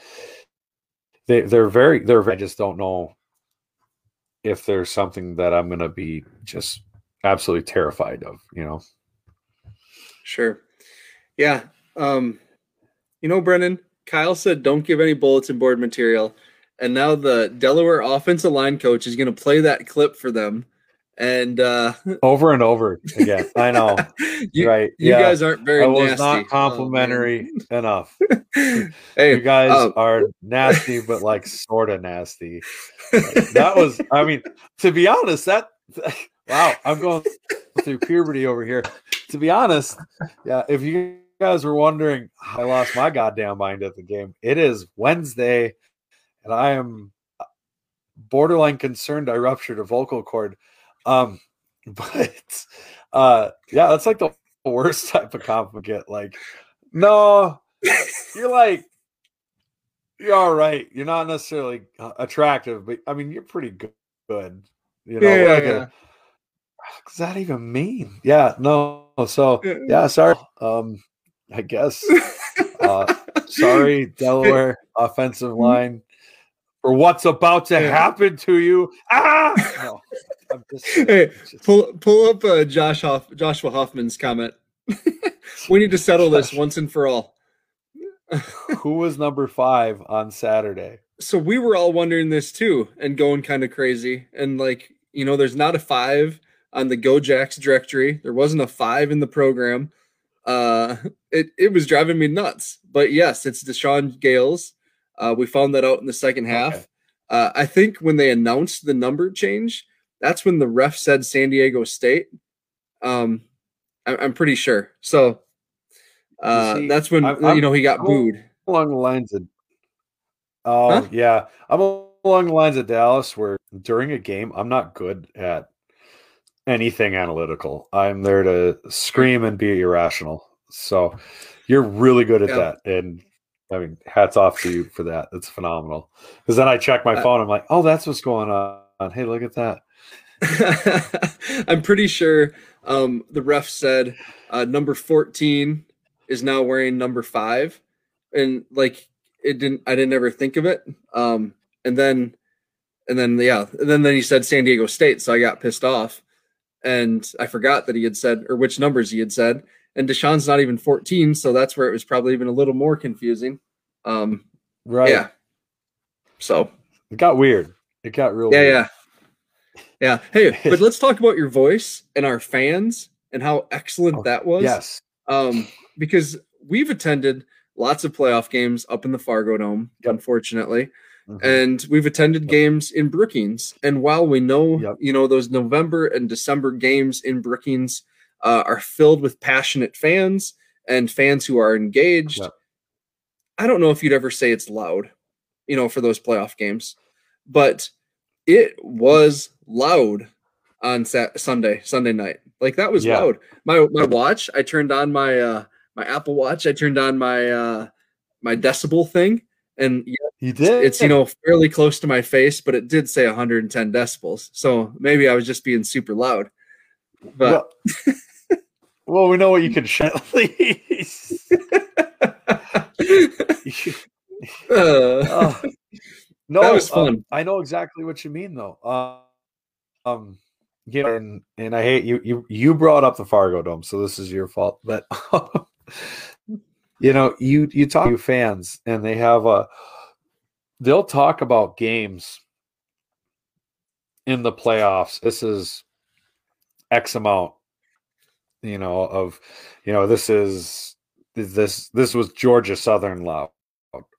they they're very they're I just don't know if there's something that I'm gonna be just absolutely terrified of, you know. Sure. Yeah. Um, you know, Brennan, Kyle said don't give any bulletin board material. And now the Delaware offensive line coach is going to play that clip for them. And uh, [laughs] Over and over again. I know. [laughs] you, right. you yeah. guys aren't very I was nasty. not Oh, complimentary enough. [laughs] hey, You guys um, are nasty, but like sort of nasty. That was, I mean, to be honest, that wow, I'm going through puberty over here. To be honest, yeah, if you guys were wondering, I lost my goddamn mind at the game. It is Wednesday, and I am borderline concerned I ruptured a vocal cord. Um, [laughs] but uh, yeah, that's like the worst type of compliment. Like, no, you're like you're all right. You're not necessarily uh, attractive, but I mean, you're pretty good. you know, Yeah, like a- yeah. what does that even mean? Yeah, no. So Yeah. yeah, sorry. Um, I guess. Uh, sorry, [laughs] Delaware offensive line, for what's about to happen to you. Ah, no, I'm just, [laughs] Hey, just- pull pull up uh, Josh Hoff, Joshua Hoffman's comment. [laughs] we need to settle this once and for all. [laughs] who was number five on Saturday? so we were all wondering this too and going kind of crazy and like you know there's not a five on the go jacks directory there wasn't a five in the program uh it, it was driving me nuts but yes it's deshaun gales uh we found that out in the second half. Okay. uh i think when they announced the number change that's when the ref said san diego state. Um I- i'm pretty sure. So uh see, that's when I'm- you know he got I'm- booed. along the lines of oh Huh? yeah. I'm along the lines of dallas where during a game i'm not good at anything analytical. I'm there to scream and be irrational. So you're really good at Yeah. that. And i mean hats off to you for that that's phenomenal because then i check my Uh, phone i'm like oh that's what's going on hey look at that [laughs] I'm pretty sure um, the ref said uh, number 14 is now wearing number five. And like it didn't, I didn't ever think of it. Um, and then, and then, yeah, and then, then he said San Diego State. So I got pissed off and I forgot that he had said, or which numbers he had said. And Deshaun's not even 14. So that's where it was probably even a little more confusing. Um, right Yeah. So, it got weird it got real yeah, weird. yeah. Yeah. Hey, [laughs] but let's talk about your voice and our fans and how excellent Oh, that was. Yes. Um, because we've attended lots of playoff games up in the Fargo Dome, Yep. unfortunately, Mhm. and we've attended Yep. games in Brookings. And while we know, Yep. you know, those November and December games in Brookings uh, are filled with passionate fans and fans who are engaged, Yep. I don't know if you'd ever say it's loud, you know, for those playoff games, but it was loud on Sat- Sunday, Sunday night. Like that was Yeah. loud. My my watch, I turned on my uh my Apple Watch, I turned on my uh my decibel thing and yeah, you did. it's you know fairly close to my face, but it did say 110 decibels. So maybe I was just being super loud. But well, [laughs] well, we know what you can shut. [laughs] at least. uh, Oh, no, That was um, fun. I know exactly what you mean, though. Uh, um, you know, and and I hate you. You you brought up the Fargo Dome, so this is your fault. But [laughs] you know, you you talk to fans, and they have a. They'll talk about games in the playoffs. This is X amount, you know, of you know, this is this this was Georgia Southern loud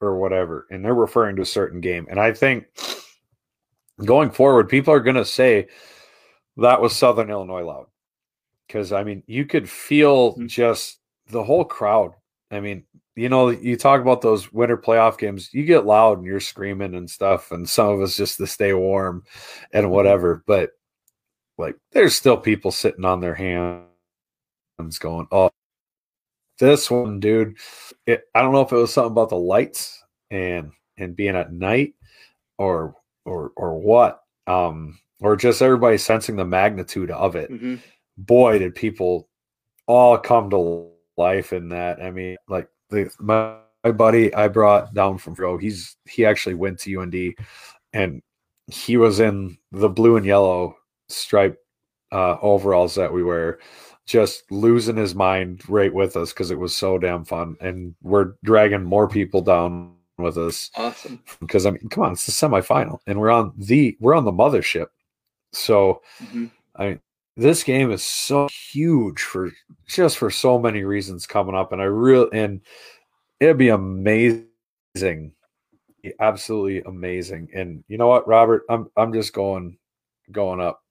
or whatever, and they're referring to a certain game. And I think going forward, people are going to say that was Southern Illinois loud because I mean, you could feel Mhm. just the whole crowd. I mean, you know, you talk about those winter playoff games, you get loud and you're screaming and stuff, and some of us just to stay warm and whatever. But like, there's still people sitting on their hands going, oh, this one, dude. It, I don't know if it was something about the lights and and being at night, or or or what, um, or just everybody sensing the magnitude of it. mhm. Boy, did people all come to life in that. I mean, like the my, my buddy I brought down from Fro, he's he actually went to UND, and he was in the blue and yellow striped uh, overalls that we wear just losing his mind right with us because it was so damn fun and we're dragging more people down with us Awesome. because i mean come on it's the semifinal and we're on the we're on the mothership so Mhm. i mean this game is so huge for just for so many reasons coming up and i really and it'd be amazing absolutely amazing and you know what robert i'm i'm just going going up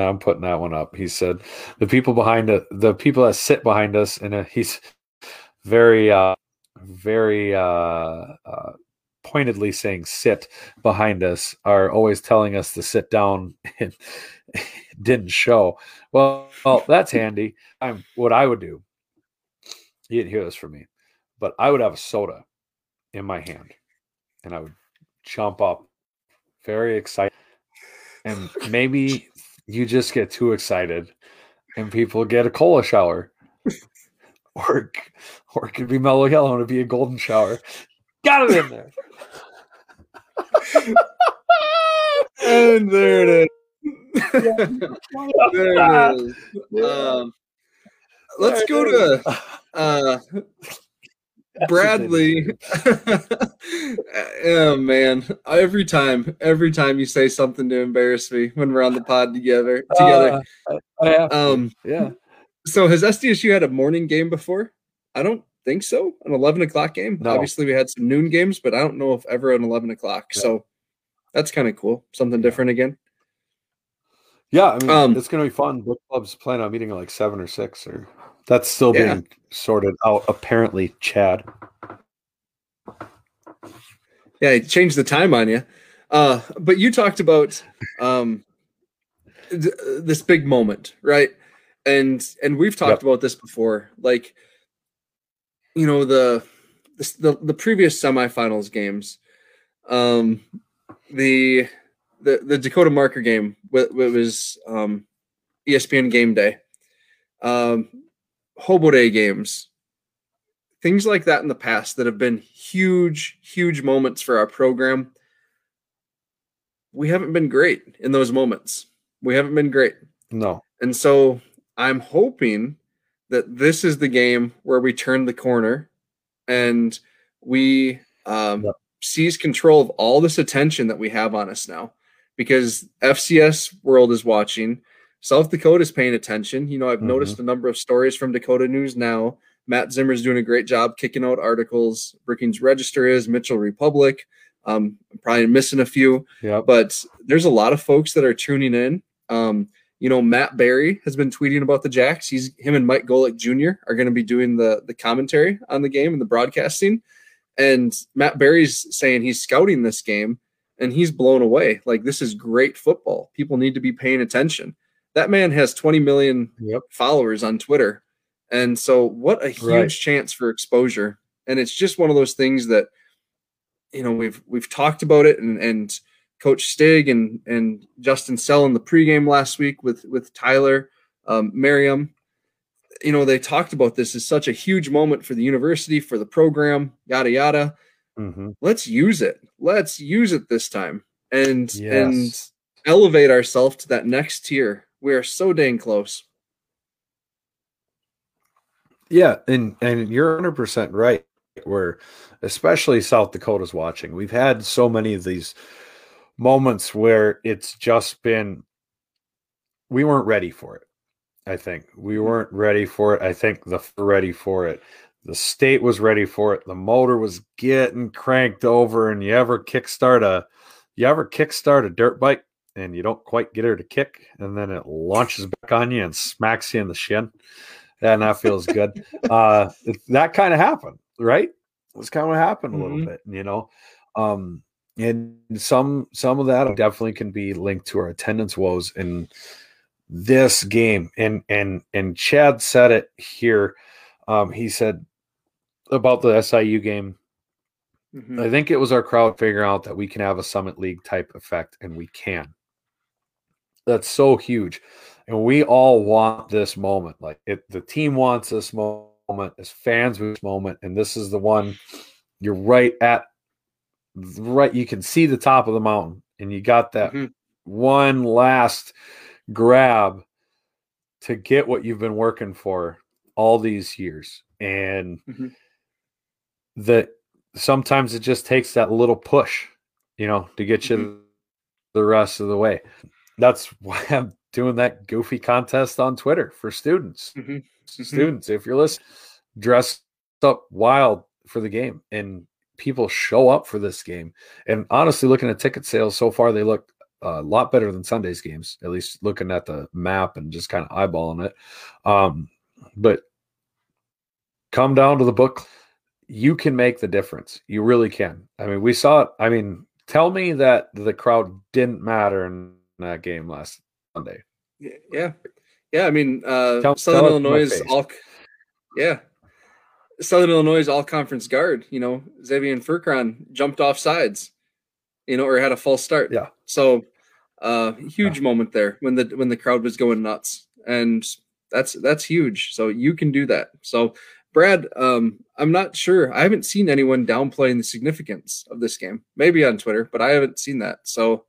I'm putting that one up. He said the people behind it, the people that sit behind us, and uh, he's very, uh, very uh, uh, pointedly saying sit behind us are always telling us to sit down [laughs] and didn't show. Well, well, that's handy. I'm what I would do. You didn't hear this from me, but I would have a soda in my hand, and I would jump up, very excited, and maybe you just get too excited and people get a cola shower. [laughs] Or or it could be mellow yellow and it'd be a golden shower. Got it in there. And there it is. [laughs] there it is. Um, let's go to uh, [laughs] Bradley. [laughs] oh man! Every time, every time you say something to embarrass me when we're on the pod together. Together. Uh, I have to. um. yeah So has SDSU had a morning game before? I don't think so. An eleven o'clock game. No. Obviously, we had some noon games, but I don't know if ever an eleven o'clock. Yeah. So that's kind of cool. Something different again. yeah i mean Um, it's gonna be fun book clubs plan on meeting at like seven or six or that's still Yeah. being sorted out apparently chad Yeah, it changed the time on you. Uh, but you talked about um, th- this big moment, right? And and we've talked Yep. about this before. Like, you know the the the previous semifinals games, um, the the the Dakota Marker game. It was um, ESPN Game Day. Um, Hobo Day games things like that in the past that have been huge, huge moments for our program. We haven't been great in those moments. We haven't been great. no And so I'm hoping that this is the game where we turn the corner and we um, seize control of all this attention that we have on us now. because FCS world is watching. South Dakota is paying attention. You know, I've mm-hmm. noticed a number of stories from Dakota News now. Matt Zimmer's doing a great job kicking out articles. Brookings Register is Mitchell Republic. Um, I'm probably missing a few, yeah. but there's a lot of folks that are tuning in. Um, you know, Matt Barrie has been tweeting about the Jacks. He's him and Mike Golic Jr. are going to be doing the the commentary on the game and the broadcasting. And Matt Barrie's saying he's scouting this game and he's blown away. Like this is great football. People need to be paying attention. That man has 20 million yep. followers on Twitter. And so what a huge right. chance for exposure. And it's just one of those things that you know we've we've talked about it and and coach Stig and and Justin Sell in the pregame last week with with Tyler um, Merriam you know they talked about this as such a huge moment for the university for the program yada yada mm-hmm. let's use it let's use it this time and yes. and elevate ourselves to that next tier we are so dang close yeah and and you're 100% right where especially south dakota's watching we've had so many of these moments where it's just been we weren't ready for it I think we mm-hmm. weren't ready for it. I think the ready for it. The state was ready for it. The motor was getting cranked over, and you ever kickstart a you ever kickstart a dirt bike and you don't quite get her to kick, and then it launches back on you and smacks you in the shin, and that feels good. [laughs] uh, that kind of happened, right? It's kind of happened a little mm-hmm. bit, you know. Um, and some some of that definitely can be linked to our attendance woes in this game and and and Chad said it here um he said about the SIU game mm-hmm. I think it was our crowd figuring out that we can have a summit league type effect and we can that's so huge and we all want this moment like it the team wants this moment as fans this moment and this is the one you're right at right you can see the top of the mountain and you got that mm-hmm. one last grab to get what you've been working for all these years and mm-hmm. that sometimes it just takes that little push you know to get you mm-hmm. the rest of the way that's why [laughs] i'm doing that goofy contest on twitter for students mm-hmm. mm-hmm. students if you're listening dress up wild for the game and people show up for this game and honestly looking at ticket sales so far they look a lot better than Sunday's games, at least looking at the map and just kind of eyeballing it. Um, but come down to the book, you can make the difference. You really can. I mean, we saw it. I mean, tell me that the crowd didn't matter in that game last Sunday. Yeah. Yeah. I mean, uh, tell, Southern tell Illinois all, yeah. Southern Illinois all conference guard, you know, Xavier Furcron jumped off sides, you know, or had a false start. Yeah. So uh, huge yeah. moment there when the when the crowd was going nuts, and that's that's huge. So you can do that. So Brad, um, I'm not sure. I haven't seen anyone downplaying the significance of this game. Maybe on Twitter, but I haven't seen that. So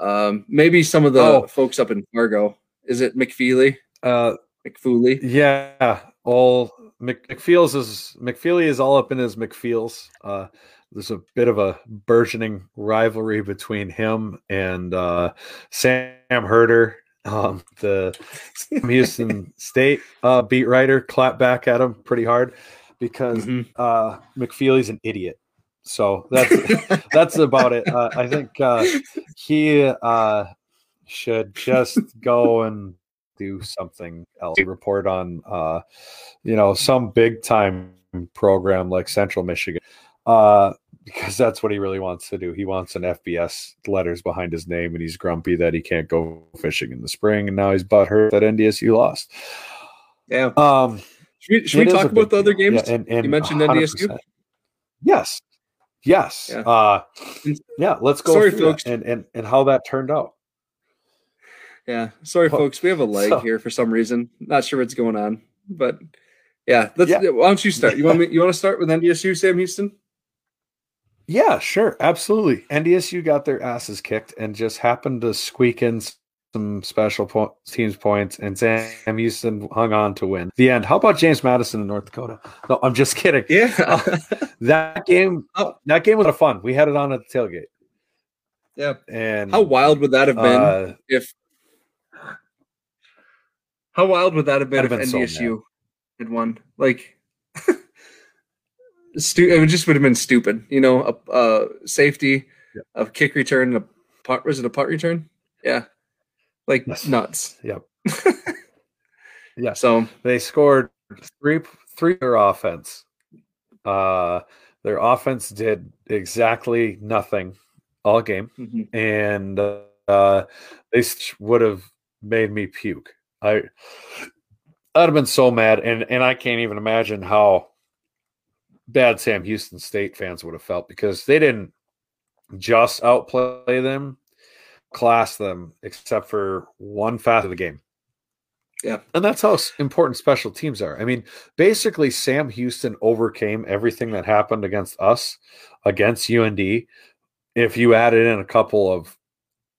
um, maybe some of the oh. folks up in Fargo. Is it McFeely? Uh, McFooley? Yeah, all Mc, McFeels is McFeely is all up in his McFeels. Uh, there's a bit of a burgeoning rivalry between him and uh, Sam Herder, um, the Houston [laughs] State uh, beat writer, clap back at him pretty hard because mm-hmm. uh, McFeely's an idiot. So that's [laughs] that's about it. Uh, I think uh, he uh, should just go and do something else. Report on, uh, you know, some big time program like Central Michigan uh, because that's what he really wants to do. He wants an FBS letters behind his name, and he's grumpy that he can't go fishing in the spring, and now he's butthurt that NDSU lost. Yeah. Um, should we, should we talk about the other games? Yeah, and, and you mentioned 100%. NDSU. Yes. Yes. Yeah. Uh, yeah. Let's go Sorry, folks. and, and and how that turned out. Yeah. Sorry, well, folks. We have a lag so, here for some reason. Not sure what's going on, but yeah. Let's. Yeah. Why don't you start? You want me? [laughs] You want to start with NDSU, Sam Houston? Yeah, sure, absolutely. NDSU got their asses kicked and just happened to squeak in some special po- teams points, and Sam Houston hung on to win the end. How about James Madison in North Dakota? No, I'm just kidding. Yeah, [laughs] uh, that game, oh. that game was a fun. We had it on at the tailgate. Yeah. And How wild would that have been uh, if? How wild would that have been if been so NDSU had won? Like, [laughs] stu- it just would have been stupid. You know, a, a safety, Yeah. a kick return, a punt. Was it a punt return? Yeah, like Yes. nuts. Yep. [laughs] yeah. So They scored three three their offense. Uh their offense did exactly nothing all game. mhm. and uh, they would have made me puke. I I'd have been so mad, and and I can't even imagine how bad Sam Houston State fans would have felt because they didn't just outplay them, class them, except for one facet of the game. Yeah. And that's how important special teams are. I mean, basically, Sam Houston overcame everything that happened against us, against UND. If you added in a couple of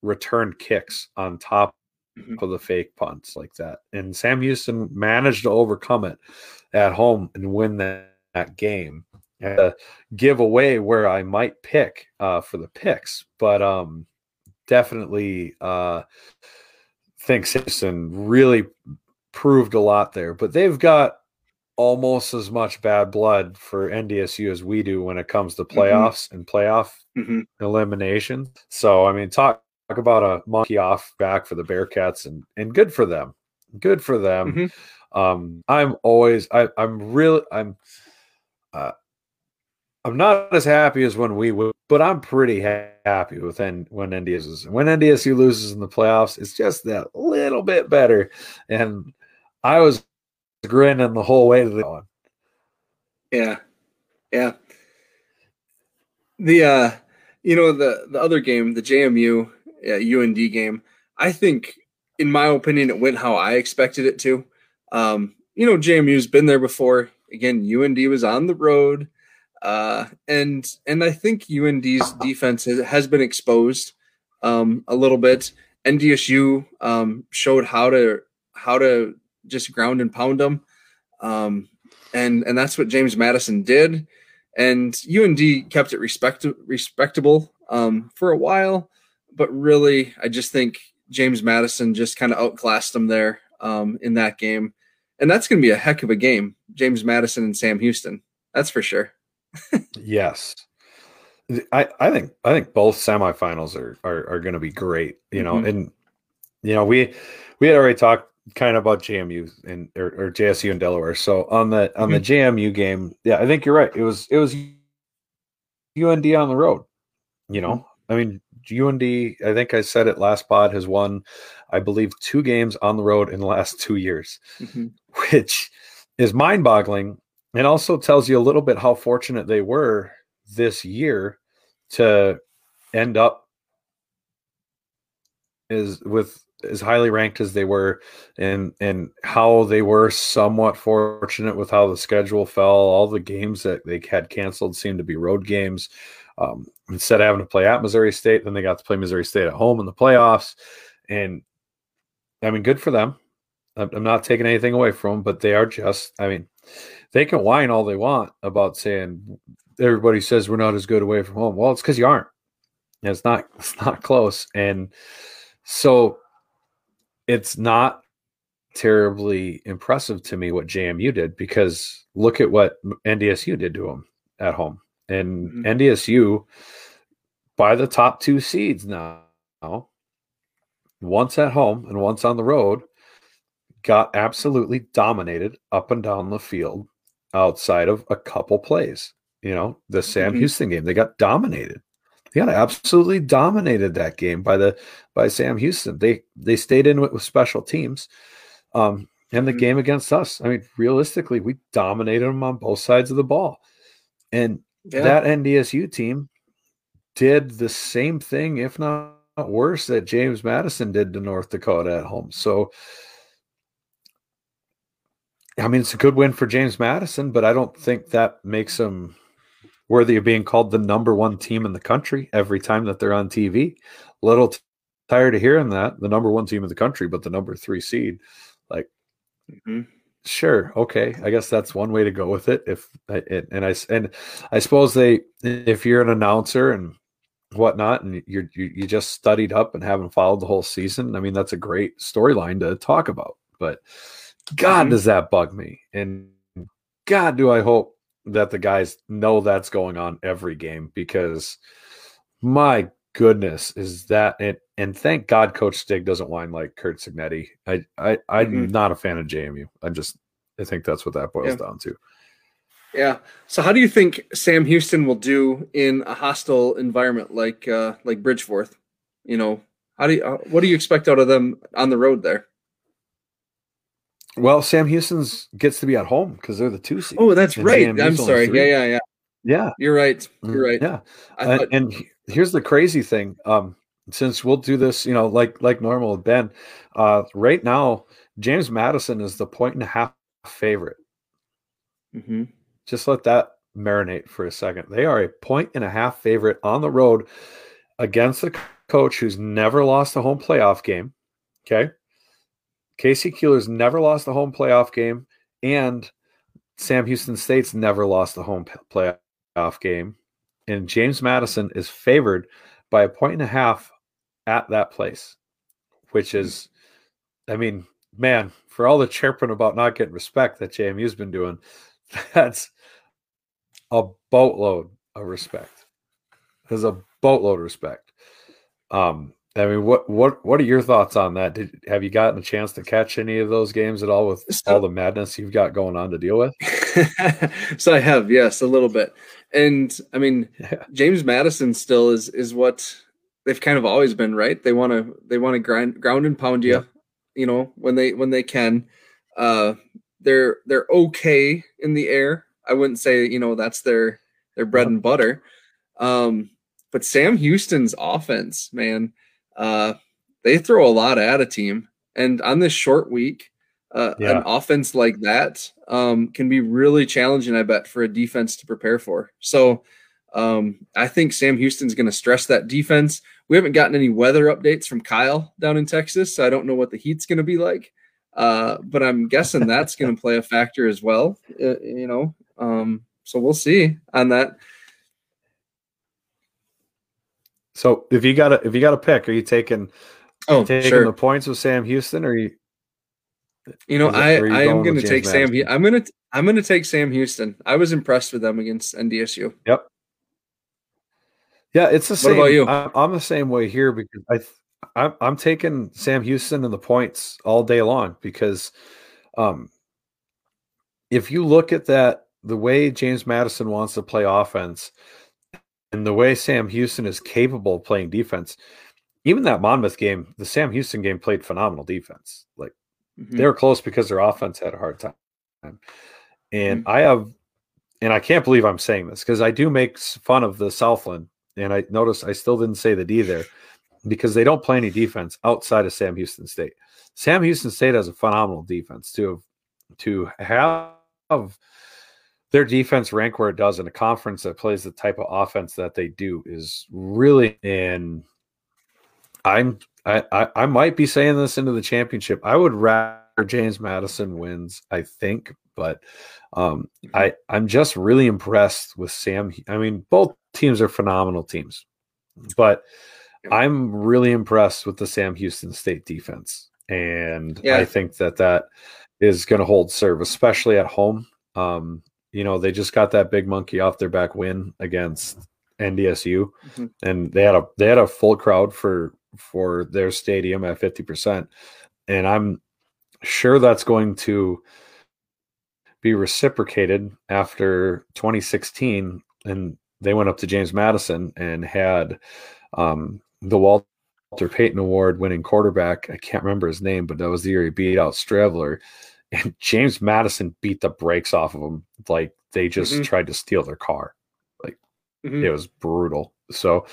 return kicks on top Mhm. of the fake punts like that, and Sam Houston managed to overcome it at home and win that, that game. And, give away where I might pick uh, for the picks, but um, definitely uh, think Simpson really proved a lot there. But they've got almost as much bad blood for NDSU as we do when it comes to playoffs and playoff Mhm. elimination. So I mean, talk talk about a monkey off back for the Bearcats, and and good for them. Good for them. Mhm. Um, I'm always I, I'm really I'm uh, I'm not as happy as when we would, but I'm pretty ha- happy with N- when NDSU when NDSU loses in the playoffs. It's just that little bit better, and I was grinning the whole way to the one. Yeah. Yeah. The uh you know the the other game, the JMU uh, UND game, I think in my opinion it went how I expected it to. Um you know JMU's been there before. Again, UND was on the road. Uh and and I think UND's defense has, been exposed um a little bit. NDSU um showed how to how to just ground and pound them. Um and and that's what James Madison did. And UND kept it respect respectable um, for a while, but really, I just think James Madison just kind of outclassed them there um, in that game, and that's going to be a heck of a game. James Madison and Sam Houston, that's for sure. Yes. I, I think I think both semifinals are are, are going to be great, you know, Mhm. and you know we we had already talked kind of about JMU and or, or JSU and Delaware. So on the on the JMU game, yeah, I think you're right. It was it was UND on the road. You know, I mean UND. I think I said it last pod has won, I believe, two games on the road in the last two years Mhm. which is mind boggling and also tells you a little bit how fortunate they were this year to end up is with as highly ranked as they were and and how they were somewhat fortunate with how the schedule fell. All the games that they had canceled seemed to be road games. Um, instead of having to play at missouri state then they got to play missouri state at home in the playoffs. And i mean good for them. I'm I'm not taking anything away from them, but they are just, I mean, they can whine all they want about saying everybody says we're not as good away from home. Well, it's because you aren't. It's not, [laughs] it's not close. And so it's not terribly impressive to me what JMU did because look at what NDSU did to them at home. And Mhm. NDSU, by the top two seeds now, once at home and once on the road, got absolutely dominated up and down the field outside of a couple plays. You know, the Sam Mhm. Houston game, they got dominated. They got absolutely dominated that game by the by Sam Houston. They they stayed in with, with special teams. Um, and the Mhm. game against us, I mean, realistically, we dominated them on both sides of the ball. And Yeah. that NDSU team did the same thing, if not worse, that James Madison did to North Dakota at home. So, I mean, it's a good win for James Madison, but I don't think that makes them worthy of being called the number one team in the country every time that they're on TV. A little t- tired of hearing that the number one team in the country, but the number three seed. Like, Mhm. sure, okay, I guess that's one way to go with it. If it, and I and I suppose they, if you're an announcer and whatnot, and you're you, you just studied up and haven't followed the whole season. I mean, that's a great storyline to talk about. But God, mm-hmm. does that bug me? And God, do I hope that the guys know that's going on every game because my goodness is that it and thank God Coach Stig doesn't whine like Curt Cignetti. I, I I'm mm-hmm. not a fan of JMU. I'm just I think that's what that boils yeah. down to. Yeah. So how do you think Sam Houston will do in a hostile environment like uh like Bridgeforth? You know, how do you uh, what do you expect out of them on the road there? Well, Sam Houston's gets to be at home because they're the two seed. Oh, that's right. I'm sorry. Yeah, yeah, yeah. Yeah, you're right. You're right. Yeah, thought- and, and here's the crazy thing. Um, since we'll do this, you know, like like normal Ben, uh, right now James Madison is the point and a half favorite. Mm-hmm. Just let that marinate for a second. They are a point and a half favorite on the road against a coach who's never lost a home playoff game. Okay. K.C. Keeler's never lost a home playoff game, and Sam Houston State's never lost a home playoff game. And James Madison is favored by a point and a half at that place, which is, I mean, man, for all the chirping about not getting respect that JMU's been doing, [laughs] that's a boatload of respect. There's a boatload of respect. Um, I mean, what what what are your thoughts on that? Did have you gotten a chance to catch any of those games at all with so, all the madness you've got going on to deal with? [laughs] so I have, yes, a little bit. And I mean, yeah. James Madison still is is what they've kind of always been, right? They want to they want to grind ground and pound you, yeah. you know, when they when they can. Uh, they're they're okay in the air. I wouldn't say you know that's their their bread and butter. Um, but Sam Houston's offense, man, uh, they throw a lot at a team, and on this short week, uh, yeah. an offense like that um, can be really challenging. I bet for a defense to prepare for. So. Um, I think Sam Houston's going to stress that defense. We haven't gotten any weather updates from Kyle down in Texas, so I don't know what the heat's going to be like. Uh, but I'm guessing that's going [laughs] to play a factor as well. Uh, you know, um, so we'll see on that. So if you got a if you got to pick, are you taking oh taking sure. the points with Sam Houston, or you? You know, I I am going to take Sam. I'm going to I'm going to take Sam Houston. I was impressed with them against NDSU. Yep. Yeah, it's the same. What about you? I'm, I'm the same way here because I I'm, I'm taking Sam Houston and the points all day long because um, if you look at that, the way James Madison wants to play offense and the way Sam Houston is capable of playing defense, even that Monmouth game, the Sam Houston game played phenomenal defense. Like mm-hmm. they were close because their offense had a hard time. And mm-hmm. I have, and I can't believe I'm saying this because I do make fun of the Southland. And I notice I still didn't say the D there because they don't play any defense outside of Sam Houston State. Sam Houston State has a phenomenal defense to to have their defense rank where it does in a conference that plays the type of offense that they do is really in I'm I, I, I might be saying this into the championship. I would rather James Madison wins, I think, but um. I I'm just really impressed with Sam. I mean, both teams are phenomenal teams, but I'm really impressed with the Sam Houston State defense, and yeah. I think that that is going to hold serve, especially at home. Um, you know, they just got that big monkey off their back win against NDSU, mm-hmm. and they had a they had a full crowd for for their stadium at fifty percent, and I'm sure that's going to be reciprocated after 2016, and they went up to James Madison and had um, the Walter Payton Award winning quarterback. I can't remember his name, but that was the year he beat out Streveler. And James Madison beat the brakes off of him. Like they just mm-hmm. tried to steal their car. Like mm-hmm. it was brutal. So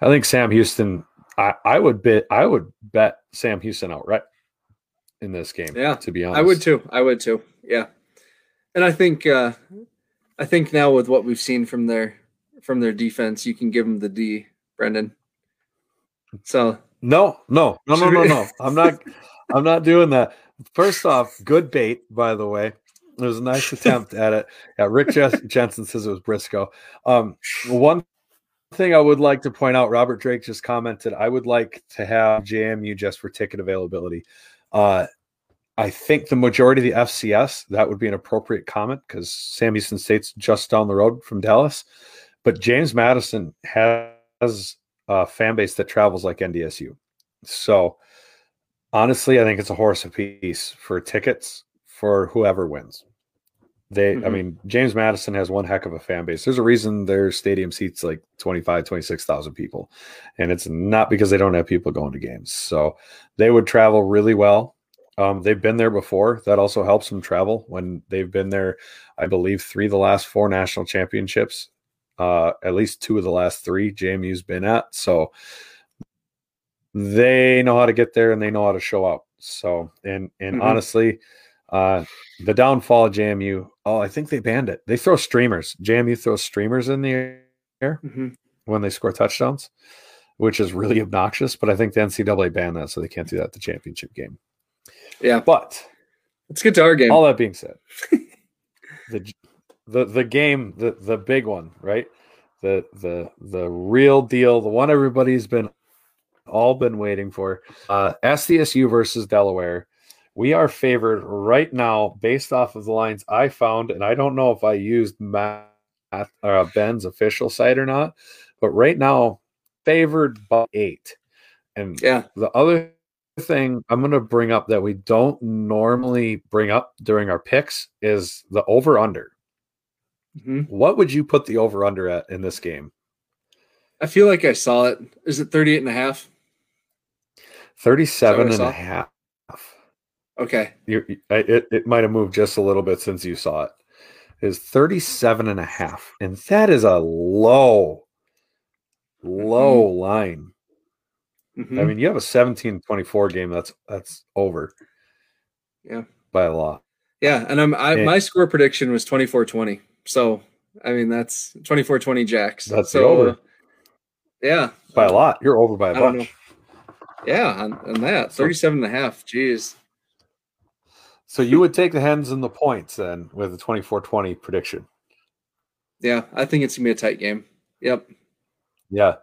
I think Sam Houston, I, I would bet I would bet Sam Houston outright in this game. Yeah. To be honest. I would too. I would too. Yeah. And I think uh I think now with what we've seen from their from their defense, you can give them the D, Brendan. So no, no, no, no, no, no. I'm not. [laughs] I'm not doing that. First off, good bait, by the way. It was a nice attempt at it. Yeah, Rick Jensen says it was Briscoe. Um, one thing I would like to point out, Robert Drake just commented, I would like to have JMU just for ticket availability. Uh, I think the majority of the FCS, that would be an appropriate comment because Sam Houston State's just down the road from Dallas. But James Madison has a fan base that travels like NDSU. So honestly, I think it's a horse apiece for tickets for whoever wins. They, mm-hmm. I mean, James Madison has one heck of a fan base. There's a reason their stadium seats like 25, 26,000 people. And it's not because they don't have people going to games. So they would travel really well. Um, they've been there before. That also helps them travel when they've been there. I believe three of the last four national championships, uh, at least two of the last three JMU's been at. So they know how to get there and they know how to show up. So and and mm-hmm. honestly, uh, the downfall of JMU. Oh, I think they banned it. They throw streamers. JMU throws streamers in the air mm-hmm. when they score touchdowns, which is really obnoxious. But I think the NCAA banned that, so they can't do that at the championship game. Yeah, but let's get to our game. All that being said, [laughs] the the the game, the the big one, right? The the the real deal, the one everybody's been all been waiting for. Uh, SDSU versus Delaware. We are favored right now based off of the lines I found, and I don't know if I used Matt uh, Ben's official site or not, but right now favored by eight. And yeah, the other thing I'm going to bring up that we don't normally bring up during our picks is the over under. Mm-hmm. What would you put the over under at in this game? I feel like I saw it. Is it 38 and a half? 37 and a half. Okay. You, it, it might have moved just a little bit since you saw it. Is 37 and a half. And that is a low, low mm-hmm. line. Mm-hmm. I mean, you have a 17 24 game that's that's over. Yeah. By a lot. Yeah. And I'm I, and, my score prediction was 24 20. So, I mean, that's 24 20 jacks. That's so, over. Uh, yeah. By a lot. You're over by a bunch. Yeah. On, on that, 37 and a half. Jeez. So you would take the hens and the points then with a 24-20 prediction. Yeah, I think it's gonna be a tight game. Yep. Yeah.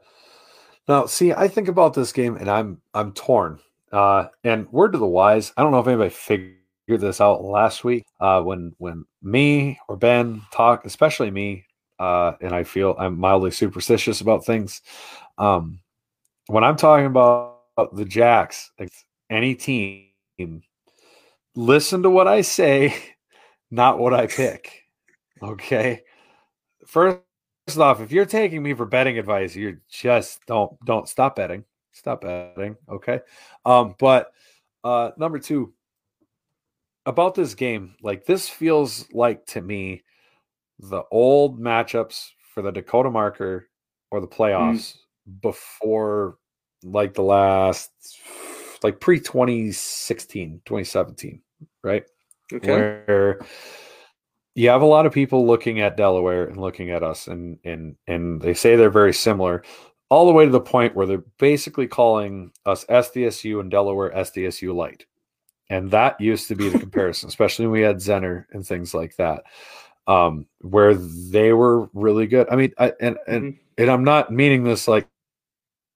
Now, see, I think about this game and I'm I'm torn. Uh, and word to the wise, I don't know if anybody figured this out last week. Uh, when when me or Ben talk, especially me, uh, and I feel I'm mildly superstitious about things. Um, when I'm talking about the Jacks, any team listen to what I say, [laughs] not what I pick. Okay. First off, if you're taking me for betting advice, you just don't don't stop betting. Stop betting. Okay. Um, but uh number two, about this game, like this feels like to me the old matchups for the Dakota marker or the playoffs mm. before like the last like pre 2016, 2017, right? Okay. Where you have a lot of people looking at Delaware and looking at us and and and they say they're very similar all the way to the point where they're basically calling us SDSU and Delaware SDSU light. And that used to be the [laughs] comparison, especially when we had Zenner and things like that. Um, where they were really good. I mean, I, and and mm-hmm. and I'm not meaning this like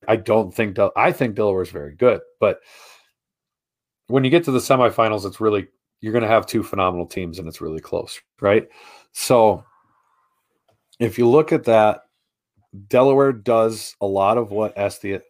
I don't think Del- I think Delaware is very good, but when you get to the semifinals, it's really you're going to have two phenomenal teams, and it's really close, right? So if you look at that, Delaware does a lot of what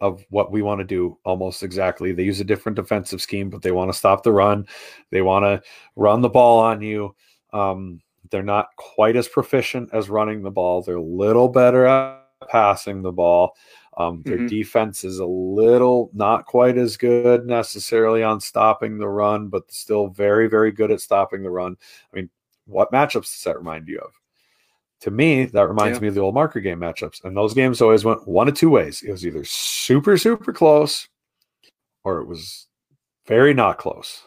of what we want to do almost exactly. They use a different defensive scheme, but they want to stop the run. They want to run the ball on you. Um, they're not quite as proficient as running the ball. They're a little better at passing the ball. Um, their mm-hmm. defense is a little not quite as good necessarily on stopping the run, but still very, very good at stopping the run. I mean, what matchups does that remind you of? To me, that reminds yeah. me of the old marker game matchups. And those games always went one of two ways. It was either super, super close or it was very not close.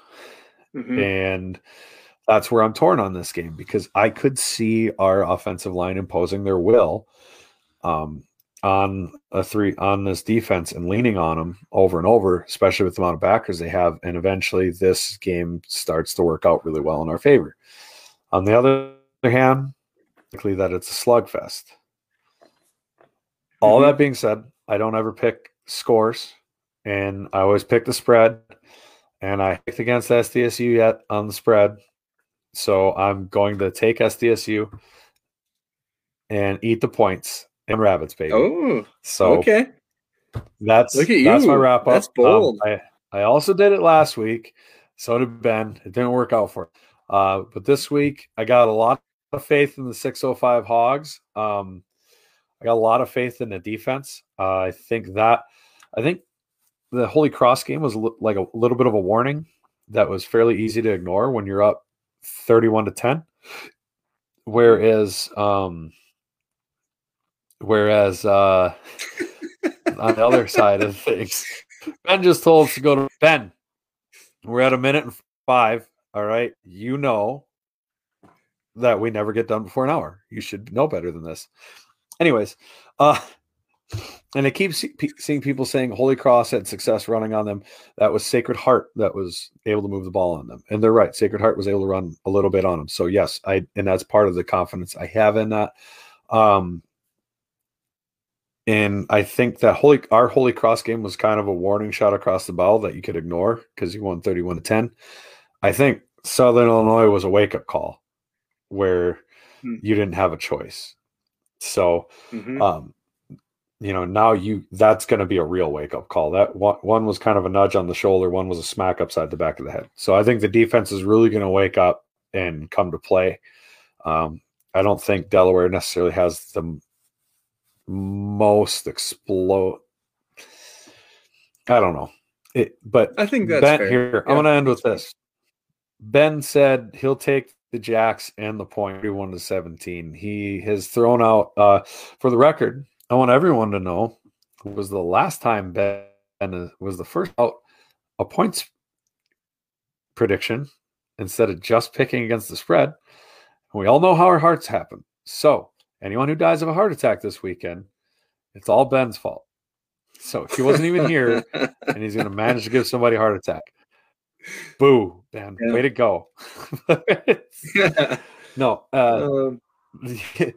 Mm-hmm. And that's where I'm torn on this game because I could see our offensive line imposing their will. Um, on a three on this defense and leaning on them over and over, especially with the amount of backers they have. And eventually, this game starts to work out really well in our favor. On the other hand, likely that it's a slugfest. All Mhm. that being said, I don't ever pick scores, and I always pick the spread. And I picked against SDSU yet on the spread, so I'm going to take SDSU and eat the points and rabbits, baby. Oh, so okay. that's Look at that's my wrap up. That's Um, bold. I I also did it last week. So did Ben. It didn't work out for. It. Uh, but this week I got a lot of faith in the 605 Hogs. Um, I got a lot of faith in the defense. Uh, I think that I think the Holy Cross game was li- like a little bit of a warning that was fairly easy to ignore when you're up 31 to 10. Whereas um whereas uh [laughs] on the other side of things, Ben just told us to go to Ben. We're at a minute and five. All right. You know that we never get done before an hour. You should know better than this. Anyways, uh, and I keep see, pe- seeing people saying Holy Cross had success running on them. That was Sacred Heart that was able to move the ball on them, and they're right. Sacred Heart was able to run a little bit on them. So yes, I and that's part of the confidence I have in that. Um, and I think that Holy our Holy Cross game was kind of a warning shot across the bow that you could ignore because you won 31 to 10. I think Southern Illinois was a wake up call where Hmm. you didn't have a choice. So, Mhm. um, you know, now you that's going to be a real wake up call. That one, one was kind of a nudge on the shoulder, one was a smack upside the back of the head. So I think the defense is really going to wake up and come to play. Um, I don't think Delaware necessarily has the most explode. I don't know it, but I think that's Ben fair. here. Yeah. I'm going to end with this. Ben said he'll take the Jacks and the point 31 to 17. He has thrown out, uh, for the record, I want everyone to know was the last time Ben was the first out a points prediction instead of just picking against the spread. We all know how our hearts happen. So, anyone who dies of a heart attack this weekend, it's all Ben's fault. So, he wasn't even here [laughs] and he's going to manage to give somebody a heart attack. Boo, Ben. Yeah. Way to go. [laughs] no, uh, Um, [laughs]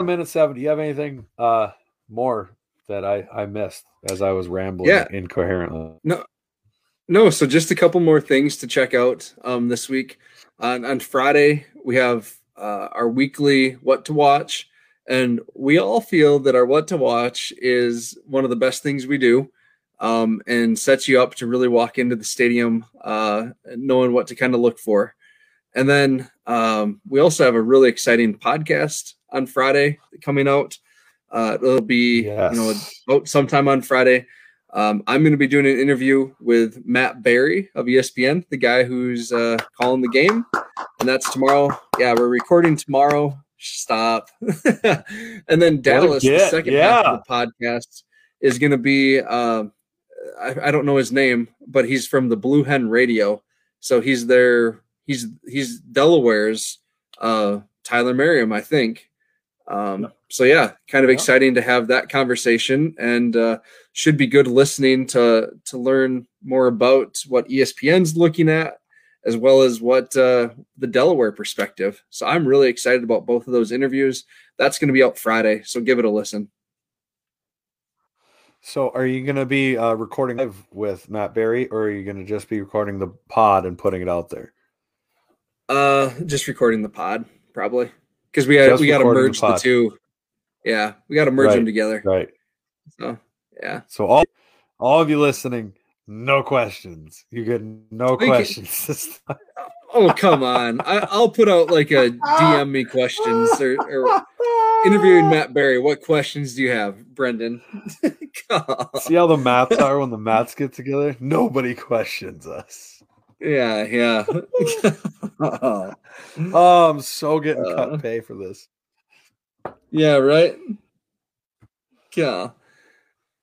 minute seven. Do you have anything uh more that I I missed as I was rambling Yeah. incoherently? No, no, so just a couple more things to check out um, this week. On on Friday, we have uh, our weekly what to watch, and we all feel that our what to watch is one of the best things we do, um, and sets you up to really walk into the stadium uh, knowing what to kind of look for. And then um, we also have a really exciting podcast on Friday coming out. Uh, it'll be Yes. you know out sometime on Friday. Um, I'm going to be doing an interview with Matt Barrie of ESPN, the guy who's uh, calling the game, and that's tomorrow. Yeah, we're recording tomorrow. Stop. [laughs] and then Dallas, the second yeah. half of the podcast, is going to be. Uh, I, I don't know his name, but he's from the Blue Hen Radio, so he's there. He's he's Delaware's uh, Tyler Merriam, I think. Um, so yeah, kind of Yeah. exciting to have that conversation, and uh, should be good listening to to learn more about what ESPN's looking at, as well as what uh, the Delaware perspective. So I'm really excited about both of those interviews. That's going to be out Friday, so give it a listen. So, are you going to be uh, recording live with Matt Barrie, or are you going to just be recording the pod and putting it out there? Uh, just recording the pod probably because we got we got to recording the merge the, two. Yeah, we got to merge them together. Right. So yeah, So, all all of you listening, no questions. You get no We can- questions. [laughs] this time. Oh come on! I, I'll put out like a DM me questions or, or interviewing Matt Barrie. What questions do you have, Brendan? [laughs] See how the maths are when the maths get together? Nobody [laughs] questions us. Yeah, yeah. Oh, [laughs] [laughs] I'm so getting Uh. cut pay for this. yeah, right. Yeah.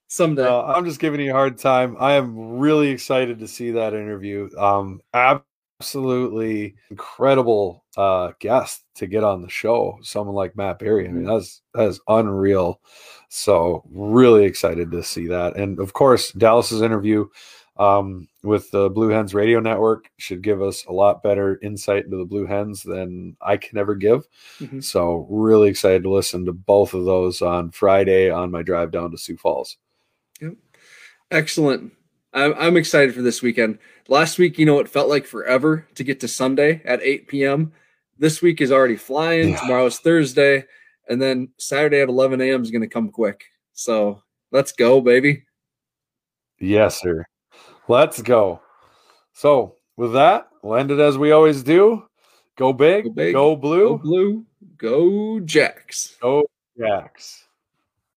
Someday. No, I'm just giving you a hard time. I am really excited to see that interview. Um, absolutely incredible uh, guest to get on the show. Someone like Matt Barrie. I mean, that's that is unreal. So really excited to see that, and of course Dallas's interview. Um, with the Blue Hens Radio Network should give us a lot better insight into the Blue Hens than I can ever give. Mhm. So, really excited to listen to both of those on Friday on my drive down to Sioux Falls. Yep. Excellent. I'm, I'm excited for this weekend. Last week, you know, it felt like forever to get to Sunday at 8 p.m. This week is already flying. Yeah. is Thursday. And then Saturday at 11 a.m. is going to come quick. So let's go, baby. Yes, sir. Let's go. So, with that, we'll end it as we always do. Go big, Go big, go blue, Go blue, go Jacks. go Jacks.